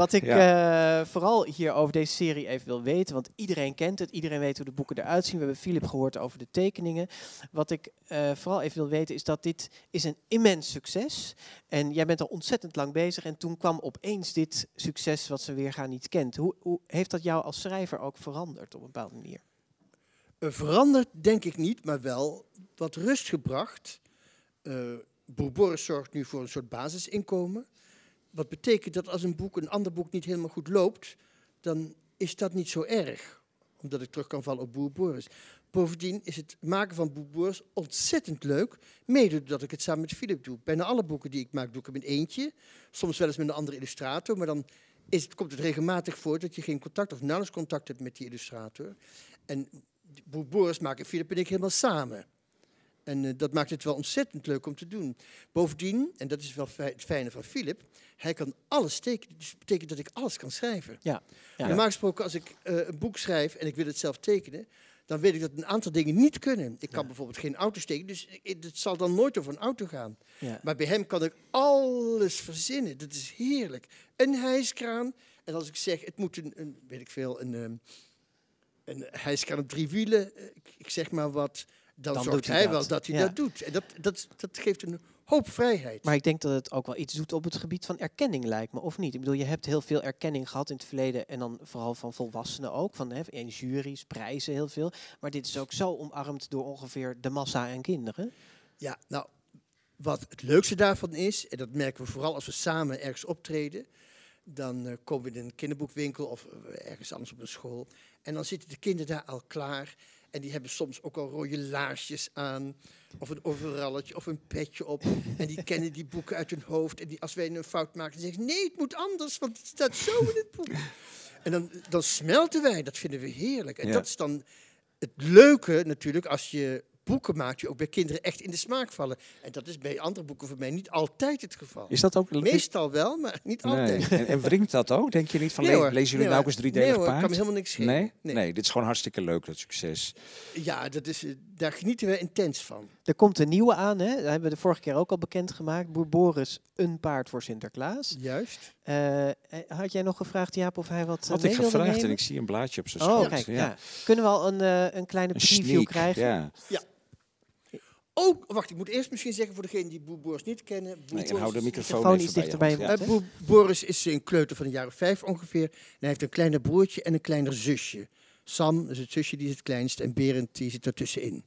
Speaker 3: Wat ik eh, vooral hier over deze serie even wil weten, want iedereen kent het, iedereen weet hoe de boeken eruit zien. We hebben Philip gehoord over de tekeningen. Wat ik eh, vooral even wil weten is dat dit is een immens succes. En jij bent al ontzettend lang bezig en toen kwam opeens dit succes wat ze weer gaan niet kent. Hoe, hoe heeft dat jou als schrijver ook veranderd op een bepaalde manier?
Speaker 4: Eh, Veranderd denk ik niet, maar wel wat rust gebracht. Eh Boer Boris zorgt nu voor een soort basisinkomen. Wat betekent dat als een boek, een ander boek niet helemaal goed loopt, dan is dat niet zo erg. Omdat ik terug kan vallen op Boer Boris. Bovendien is het maken van Boer Boris ontzettend leuk. Mede doordat ik het samen met Philip doe. Bijna alle boeken die ik maak, doe ik hem in eentje. Soms wel eens met een andere illustrator. Maar dan is het, komt het regelmatig voor dat je geen contact of nauwelijks contact hebt met die illustrator. En Boer Boris maken Philip en ik helemaal samen. En eh, dat maakt het wel ontzettend leuk om te doen. Bovendien, en dat is wel het fijne van Philip, hij kan alles tekenen. Dus dat betekent dat ik alles kan schrijven.
Speaker 3: Ja. Ja.
Speaker 4: Normaal gesproken, als ik eh, een boek schrijf en ik wil het zelf tekenen, dan weet ik dat een aantal dingen niet kunnen. Ik kan bijvoorbeeld geen auto's tekenen, dus het zal dan nooit over een auto gaan.
Speaker 3: Ja.
Speaker 4: Maar bij hem kan ik alles verzinnen. Dat is heerlijk. Een hijskraan. En als ik zeg, het moet een, een weet ik veel, een, ehm, een hijskraan op drie wielen, eh, ik, ik zeg maar wat, dan,
Speaker 3: Dan
Speaker 4: zorgt
Speaker 3: doet hij dat.
Speaker 4: wel dat hij
Speaker 3: Ja.
Speaker 4: dat doet. En dat, dat, dat geeft een hoop vrijheid.
Speaker 3: Maar ik denk dat het ook wel iets doet op het gebied van erkenning, lijkt me, of niet? Ik bedoel, je hebt heel veel erkenning gehad in het verleden en dan vooral van volwassenen ook, van hè, in juries, prijzen, heel veel. Maar dit is ook zo omarmd door ongeveer de massa en kinderen.
Speaker 4: Ja, nou, wat het leukste daarvan is, en dat merken we vooral als we samen ergens optreden, dan eh, komen we in een kinderboekwinkel of eh, ergens anders op een school. En dan zitten de kinderen daar al klaar. En die hebben soms ook al rode laarsjes aan. Of een overalletje of een petje op. En die kennen die boeken uit hun hoofd. En die, als wij een fout maken, dan zeggen ze: nee, het moet anders, want het staat zo in het boek. En dan, dan smelten wij. Dat vinden we heerlijk. En
Speaker 2: Ja.
Speaker 4: dat is dan het leuke natuurlijk als je boeken maakt die ook bij kinderen echt in de smaak vallen. En dat is bij andere boeken voor mij niet altijd het geval.
Speaker 2: Is dat ook...
Speaker 4: Meestal wel, maar niet
Speaker 2: Nee.
Speaker 4: altijd.
Speaker 2: En, en wringt dat ook? Denk je niet van,
Speaker 4: Nee, hoor.
Speaker 2: lezen jullie
Speaker 4: Nee,
Speaker 2: nou ook eens driedelig
Speaker 4: Nee, hoor,
Speaker 2: paard?
Speaker 4: kan me helemaal niks schelen.
Speaker 2: Nee?
Speaker 4: Nee.
Speaker 2: nee? dit is gewoon hartstikke leuk, dat succes.
Speaker 4: Ja, dat is, eh, daar genieten we intens van.
Speaker 3: Er komt een nieuwe aan, hè? dat hebben we de vorige keer ook al bekendgemaakt. Boer Boris, een paard voor Sinterklaas.
Speaker 4: Juist.
Speaker 3: Eh, eh, had jij nog gevraagd, Jaap, of hij wat eh,
Speaker 2: Had
Speaker 3: mee
Speaker 2: ik
Speaker 3: wilde
Speaker 2: gevraagd en ik zie een blaadje op zijn
Speaker 3: Oh,
Speaker 2: schoot.
Speaker 3: kijk, ja.
Speaker 2: ja.
Speaker 3: Kunnen we al een, eh, een kleine
Speaker 2: Een
Speaker 3: preview
Speaker 2: sneak,
Speaker 3: krijgen?
Speaker 2: ja.
Speaker 4: Ook, wacht, ik moet eerst misschien zeggen voor degenen die Boer Boris niet kennen. Boer
Speaker 2: Nee, en hou de
Speaker 4: is-
Speaker 2: microfoon,
Speaker 3: microfoon
Speaker 2: even
Speaker 3: iets dichter bij
Speaker 2: ja.
Speaker 4: Boer Boris is een kleuter van de jaren vijf ongeveer. En hij heeft een kleiner broertje en een kleiner zusje. Sam is het zusje die is het kleinst en Berend die zit ertussenin.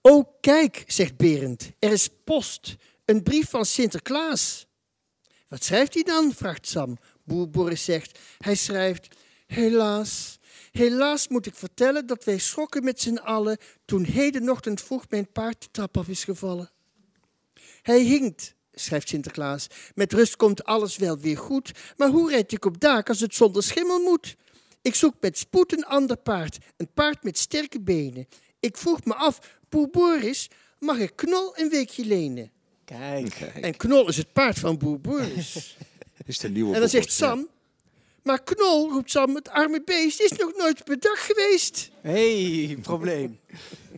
Speaker 4: Oh, kijk, zegt Berend, er is post. Een brief van Sinterklaas. Wat schrijft hij dan? vraagt Sam. Boer Boris zegt, hij schrijft, helaas, helaas moet ik vertellen dat wij schrokken met z'n allen toen hedenochtend vroeg mijn paard de trap af is gevallen. Hij hinkt, schrijft Sinterklaas. Met rust komt alles wel weer goed, maar hoe rijd ik op daak als het zonder schimmel moet? Ik zoek met spoed een ander paard, een paard met sterke benen. Ik vroeg me af, boer Boris, mag ik Knol een weekje lenen?
Speaker 3: Kijk.
Speaker 4: En Knol is het paard van boer Boris.
Speaker 2: Is de nieuwe
Speaker 4: en dan zegt
Speaker 2: ja.
Speaker 4: Sam, maar Knol, roept Sam, het arme beest is nog nooit op dag geweest.
Speaker 3: hey, probleem.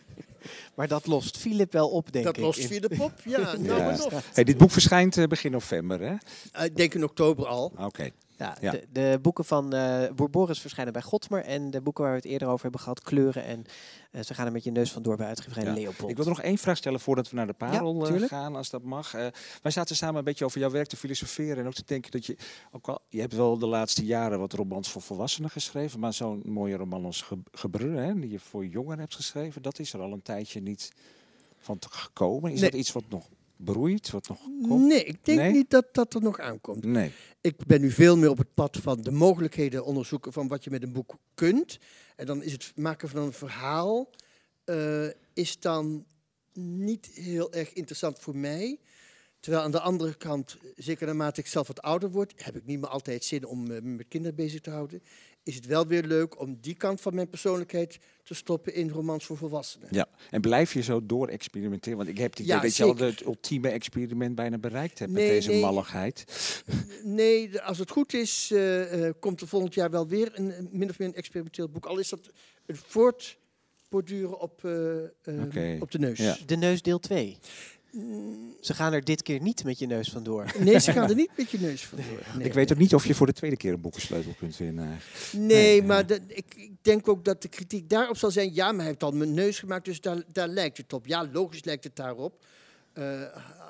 Speaker 3: maar dat lost Philip wel op, denk
Speaker 4: dat
Speaker 3: ik.
Speaker 4: lost
Speaker 3: In-
Speaker 4: via de pop, ja, nou
Speaker 2: Ja.
Speaker 4: maar nog.
Speaker 2: Hey, dit boek verschijnt eh, begin november, hè?
Speaker 4: Eh, Ik denk in oktober al.
Speaker 2: Oké.
Speaker 3: Ja,
Speaker 2: Ja.
Speaker 3: De, de boeken van eh Boer Boris verschijnen bij Godsmer. En de boeken waar we het eerder over hebben gehad, Kleuren. En eh, ze gaan er met je neus vandoor bij uitgeverij
Speaker 2: Ja.
Speaker 3: Leopold.
Speaker 2: Ik wil er nog één vraag stellen voordat we naar de parel eh, gaan, als dat mag. Eh, wij zaten samen een beetje over jouw werk te filosoferen en ook te denken dat je ook al, je hebt wel de laatste jaren wat romans voor volwassenen geschreven, maar zo'n mooie roman als Ge Gebrul, hè, die je voor jongeren hebt geschreven, dat is er al een tijdje niet van te gekomen. Is
Speaker 4: Nee.
Speaker 2: dat iets wat nog broeit, wat nog komt?
Speaker 4: Nee, ik denk
Speaker 2: Nee?
Speaker 4: niet dat dat er nog aankomt.
Speaker 2: Nee.
Speaker 4: Ik ben nu veel meer op het pad van de mogelijkheden onderzoeken van wat je met een boek kunt. En dan is het maken van een verhaal eh, is dan niet heel erg interessant voor mij. Terwijl aan de andere kant, zeker naarmate ik zelf wat ouder word, heb ik niet meer altijd zin om eh, me met kinderen bezig te houden. Is het wel weer leuk om die kant van mijn persoonlijkheid te stoppen in romans voor volwassenen.
Speaker 2: Ja, en blijf je zo door experimenteren? Want ik heb het idee
Speaker 4: Ja,
Speaker 2: dat je al het ultieme experiment bijna bereikt hebt
Speaker 4: Nee,
Speaker 2: met deze
Speaker 4: nee.
Speaker 2: malligheid.
Speaker 4: Nee, als het goed is, eh, eh, komt er volgend jaar wel weer een, min of meer een experimenteel boek. Al is dat een voortborduren op, eh, eh, op de neus.
Speaker 2: Ja.
Speaker 3: De neus deel 2. Ze gaan er dit keer niet met je neus vandoor.
Speaker 4: Nee, ze gaan er niet met je neus vandoor. Nee.
Speaker 2: Ik weet ook niet of je voor de tweede keer een boekensleutel kunt winnen.
Speaker 4: Nee,
Speaker 2: Nee,
Speaker 4: maar dat- ik, ik denk ook dat de kritiek daarop zal zijn. Ja, maar hij heeft al mijn neus gemaakt, dus daar, daar lijkt het op. Ja, logisch lijkt het daarop. Eh,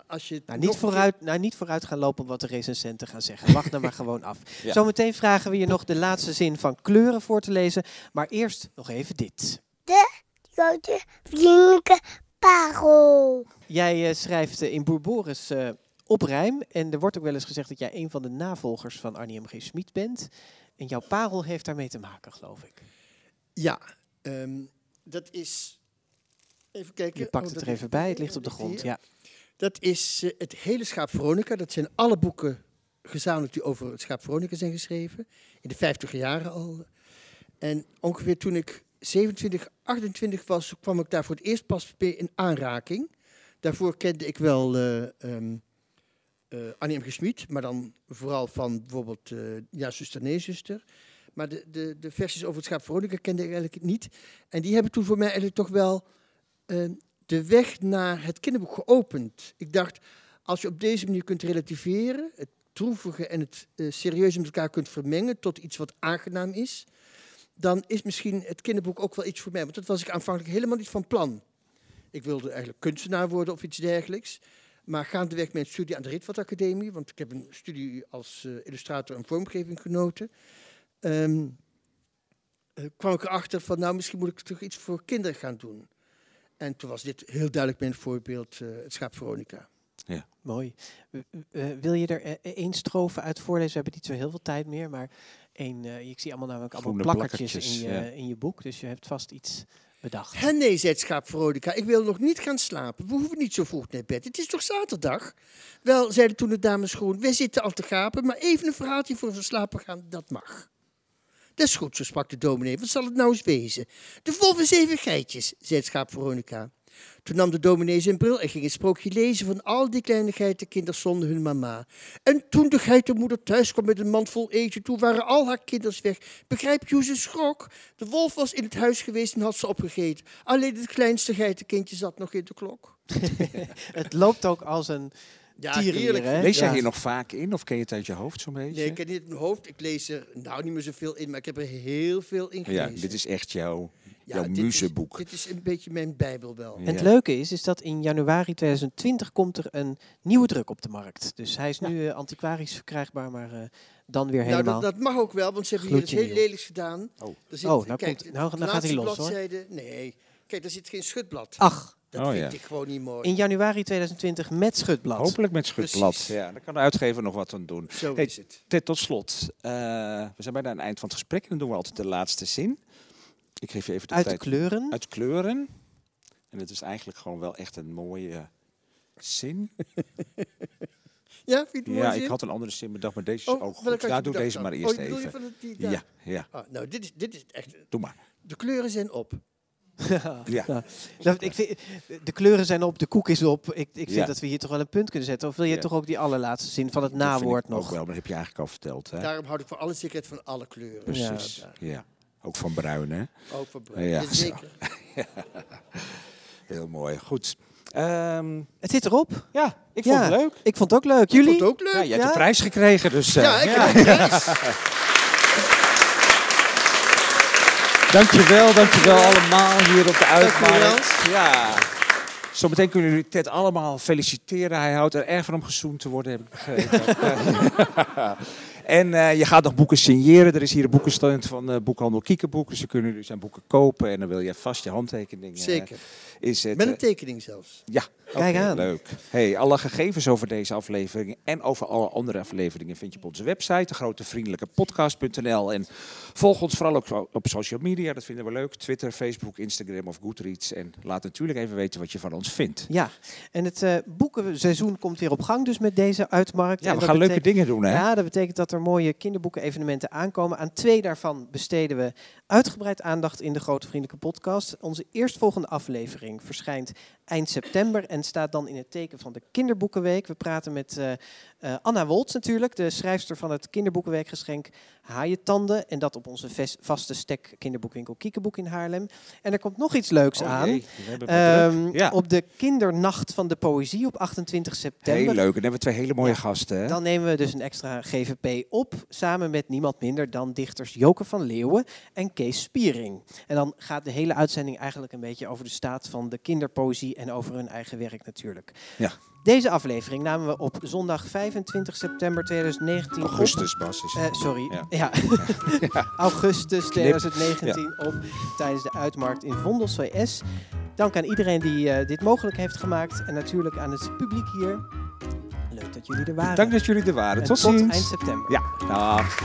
Speaker 4: als je
Speaker 3: Nou, niet, vooruit, nou, niet vooruit gaan lopen wat de recensenten gaan zeggen. Wacht nou maar gewoon af.
Speaker 2: Ja.
Speaker 3: Zometeen vragen we je nog de laatste zin van kleuren voor te lezen. Maar eerst nog even dit.
Speaker 7: grote vriendelijke parel.
Speaker 3: Jij eh, schrijft eh, in Boer Boris eh, op rijm. En er wordt ook wel eens gezegd dat jij een van de navolgers van Arnie M. G. Schmid bent. En jouw parel heeft daarmee te maken, geloof ik.
Speaker 4: Ja, ehm, dat is... Even kijken.
Speaker 3: Je pakt
Speaker 4: Oh,
Speaker 3: het er even bij. Het ligt op de grond. Ja.
Speaker 4: Dat is het hele Schaap Veronica. Dat zijn alle boeken gezamenlijk die over het Schaap Veronica zijn geschreven. In de 50 jaren al. En ongeveer toen ik 27, 28 was, kwam ik daar voor het eerst pas mee in aanraking. Daarvoor kende ik wel ehm eh, Annie M. G. Maar dan vooral van bijvoorbeeld eh Ja, zuster, nee, zuster. Maar de, de, de versies over het Schaap Veronica kende ik eigenlijk niet. En die hebben toen voor mij eigenlijk toch wel eh, de weg naar het kinderboek geopend. Ik dacht, als je op deze manier kunt relativeren, het droevige en het serieuze met elkaar kunt vermengen tot iets wat aangenaam is, dan is misschien het kinderboek ook wel iets voor mij. Want dat was ik aanvankelijk helemaal niet van plan. Ik wilde eigenlijk kunstenaar worden of iets dergelijks. Maar gaandeweg mijn studie aan de Rietveld Academie, want ik heb een studie als eh, illustrator en vormgeving genoten, ehm, eh, kwam ik erachter van, nou, misschien moet ik toch iets voor kinderen gaan doen. En toen was dit heel duidelijk mijn voorbeeld, eh, het schaap Veronica.
Speaker 3: Mooi. W- eh, wil je er één strofe uit voorlezen? We hebben niet zo heel veel tijd meer, maar één, eh, ik zie allemaal namelijk allemaal plakkertjes, in je,
Speaker 2: ja.
Speaker 3: in je boek, dus je hebt vast iets bedacht.
Speaker 4: Nee, zei schaap Veronica, ik wil nog niet gaan slapen. We hoeven niet zo vroeg naar bed. Het is toch zaterdag? Wel, zeiden toen de dames groen, wij zitten al te gapen, maar even een verhaaltje voor we slapen gaan, dat mag. Dat is goed, zo sprak de dominee. Wat zal het nou eens wezen? De wolf en zeven geitjes, zei schaap Veronica. Toen nam de dominee zijn bril en ging een sprookje lezen van al die kleine geitenkinders zonder hun mama. En toen de geitenmoeder thuis kwam met een mand vol eten, toen waren al haar kinders weg. Begrijp je hoe schrok? De wolf was in het huis geweest en had ze opgegeten. Alleen het kleinste geitenkindje zat nog in de klok.
Speaker 3: Het loopt ook als een
Speaker 4: Ja, heerlijk.
Speaker 2: Lees jij
Speaker 3: Ja.
Speaker 2: hier nog vaak in of ken je het uit je hoofd zo'n beetje?
Speaker 4: Nee, ik ken niet uit mijn hoofd. Ik lees er nou niet meer zoveel in, maar ik heb er heel veel in
Speaker 2: ja,
Speaker 4: gelezen.
Speaker 2: dit is echt jouw,
Speaker 4: Ja,
Speaker 2: jouw
Speaker 4: dit is-
Speaker 2: muzenboek.
Speaker 4: Dit is een beetje mijn bijbel wel.
Speaker 3: En het
Speaker 2: Ja.
Speaker 3: leuke is, is dat in januari 2020 komt er een nieuwe druk op de markt. Dus hij is nu eh, antiquarisch verkrijgbaar, maar eh, dan weer
Speaker 4: Nou,
Speaker 3: helemaal.
Speaker 4: dat, dat mag ook wel, want ze hebben hier iets heel lelijks gedaan.
Speaker 2: Oh.
Speaker 4: Er zit,
Speaker 3: Oh, nou
Speaker 4: kijk,
Speaker 3: komt- nou- nou gaat hij los, hoor.
Speaker 4: Nee, kijk, daar zit geen schutblad.
Speaker 3: Ach,
Speaker 4: Dat
Speaker 2: Oh,
Speaker 4: vind
Speaker 2: ja.
Speaker 4: ik gewoon niet mooi.
Speaker 3: In januari 2020 met Schutblad.
Speaker 2: Hopelijk met schutblad.
Speaker 4: Precies.
Speaker 2: Ja, daar kan de uitgever nog wat aan doen.
Speaker 4: Zo
Speaker 2: Hey,
Speaker 4: is het.
Speaker 2: Ted, tot slot. eh, we zijn bijna aan het eind van het gesprek en dan doen we altijd de laatste zin. Ik geef je even de
Speaker 3: Uit de
Speaker 2: tijd.
Speaker 3: kleuren.
Speaker 2: Uit kleuren. En het is eigenlijk gewoon wel echt een mooie zin.
Speaker 4: Ja, vind je het
Speaker 2: Ja,
Speaker 4: zin?
Speaker 2: ik had een andere zin bedacht, maar deze is
Speaker 4: Oh,
Speaker 2: ook goed. Ja, doe deze
Speaker 4: dan?
Speaker 2: maar
Speaker 4: Oh,
Speaker 2: eerst
Speaker 4: je
Speaker 2: even.
Speaker 4: van het- die?
Speaker 2: Ja, ja,
Speaker 4: Ah, nou, dit is, dit is echt...
Speaker 2: doe maar.
Speaker 4: De kleuren zijn op.
Speaker 2: Ja.
Speaker 3: Nou, dat- ik vind, de kleuren zijn op, de koek is op. Ik, ik vind
Speaker 2: Ja.
Speaker 3: dat we hier toch wel een punt kunnen zetten. Of wil je
Speaker 2: Ja.
Speaker 3: toch ook die allerlaatste zin van het
Speaker 2: Dat vind ik
Speaker 3: nawoord
Speaker 2: Ook
Speaker 3: nog?
Speaker 2: wel, maar dat heb je eigenlijk al verteld. Hè?
Speaker 4: Daarom houd ik voor alle zekerheid van alle kleuren.
Speaker 2: Precies.
Speaker 4: Ja,
Speaker 2: Ja. Ook van bruin, hè?
Speaker 4: ook voor bruin.
Speaker 2: Ja,
Speaker 4: Ja, zeker.
Speaker 2: Heel mooi. Goed. Ehm,
Speaker 3: Het zit erop.
Speaker 2: ja, ik
Speaker 3: Ja.
Speaker 2: vond het leuk.
Speaker 3: Ik vond het ook leuk.
Speaker 4: Ik
Speaker 3: Jullie?
Speaker 4: vond het ook leuk.
Speaker 2: Ja, je hebt
Speaker 3: Ja?
Speaker 2: de prijs gekregen, dus... eh,
Speaker 4: Ja, ik heb een prijs.
Speaker 2: Dankjewel, dankjewel allemaal hier op de uitmarkt. Ja. Zometeen kunnen jullie Ted allemaal feliciteren. Hij houdt er erg van om gezoend te worden, heb ik begrepen. en eh, je gaat nog boeken signeren. Er is hier een boekenstand van eh, boekhandel Kiekenboeken. Ze kunnen jullie zijn boeken kopen en dan wil je vast je handtekening eh,
Speaker 4: Zeker.
Speaker 2: is het,
Speaker 4: Met een tekening zelfs.
Speaker 2: Ja,
Speaker 3: Kijk aan.
Speaker 2: Leuk. Hey, alle gegevens over deze aflevering en over alle andere afleveringen vind je op onze website, de grote vriendelijke podcast.nl. En volg ons vooral ook op social media, dat vinden we leuk. Twitter, Facebook, Instagram of Goodreads. En laat natuurlijk even weten wat je van ons vindt.
Speaker 3: Ja, en het eh, boekenseizoen komt weer op gang dus met deze uitmarkt.
Speaker 2: Ja, we gaan leuke dingen doen, hè?
Speaker 3: Ja, dat betekent dat er mooie kinderboeken-evenementen aankomen. Aan twee daarvan besteden we uitgebreid aandacht in de Grote Vriendelijke Podcast. Onze eerstvolgende aflevering verschijnt eind september en staat dan in het teken van de Kinderboekenweek. We praten met eh, eh, Anna Woltz natuurlijk, de schrijfster van het Kinderboekenweekgeschenk Haaientanden. En dat op onze vaste stek kinderboekwinkel Kiekeboek in Haarlem. En er komt nog iets leuks
Speaker 2: Oh
Speaker 3: aan.
Speaker 2: het
Speaker 3: Ehm,
Speaker 2: ja,
Speaker 3: Op de kindernacht van de poëzie op 28 september.
Speaker 2: heel leuk. En dan hebben we twee hele mooie
Speaker 3: Ja,
Speaker 2: gasten, hè?
Speaker 3: Dan nemen we dus een extra GVP op, samen met niemand minder dan dichters Joke van Leeuwen en Kees Spiering. En dan gaat de hele uitzending eigenlijk een beetje over de staat van de kinderpoëzie en over hun eigen werk natuurlijk.
Speaker 2: Ja.
Speaker 3: Deze aflevering namen we op zondag 25 september 2019 op.
Speaker 2: Augustus, het.
Speaker 3: Eh, sorry,
Speaker 2: Ja.
Speaker 3: ja. augustus 2019 op tijdens de uitmarkt in Vondels VS. Dank aan iedereen die eh, dit mogelijk heeft gemaakt en natuurlijk aan het publiek hier. Leuk dat jullie er waren.
Speaker 2: Dank dat jullie er waren.
Speaker 3: En
Speaker 2: Tot
Speaker 3: tot
Speaker 2: ziens.
Speaker 3: eind september.
Speaker 2: Ja, dag.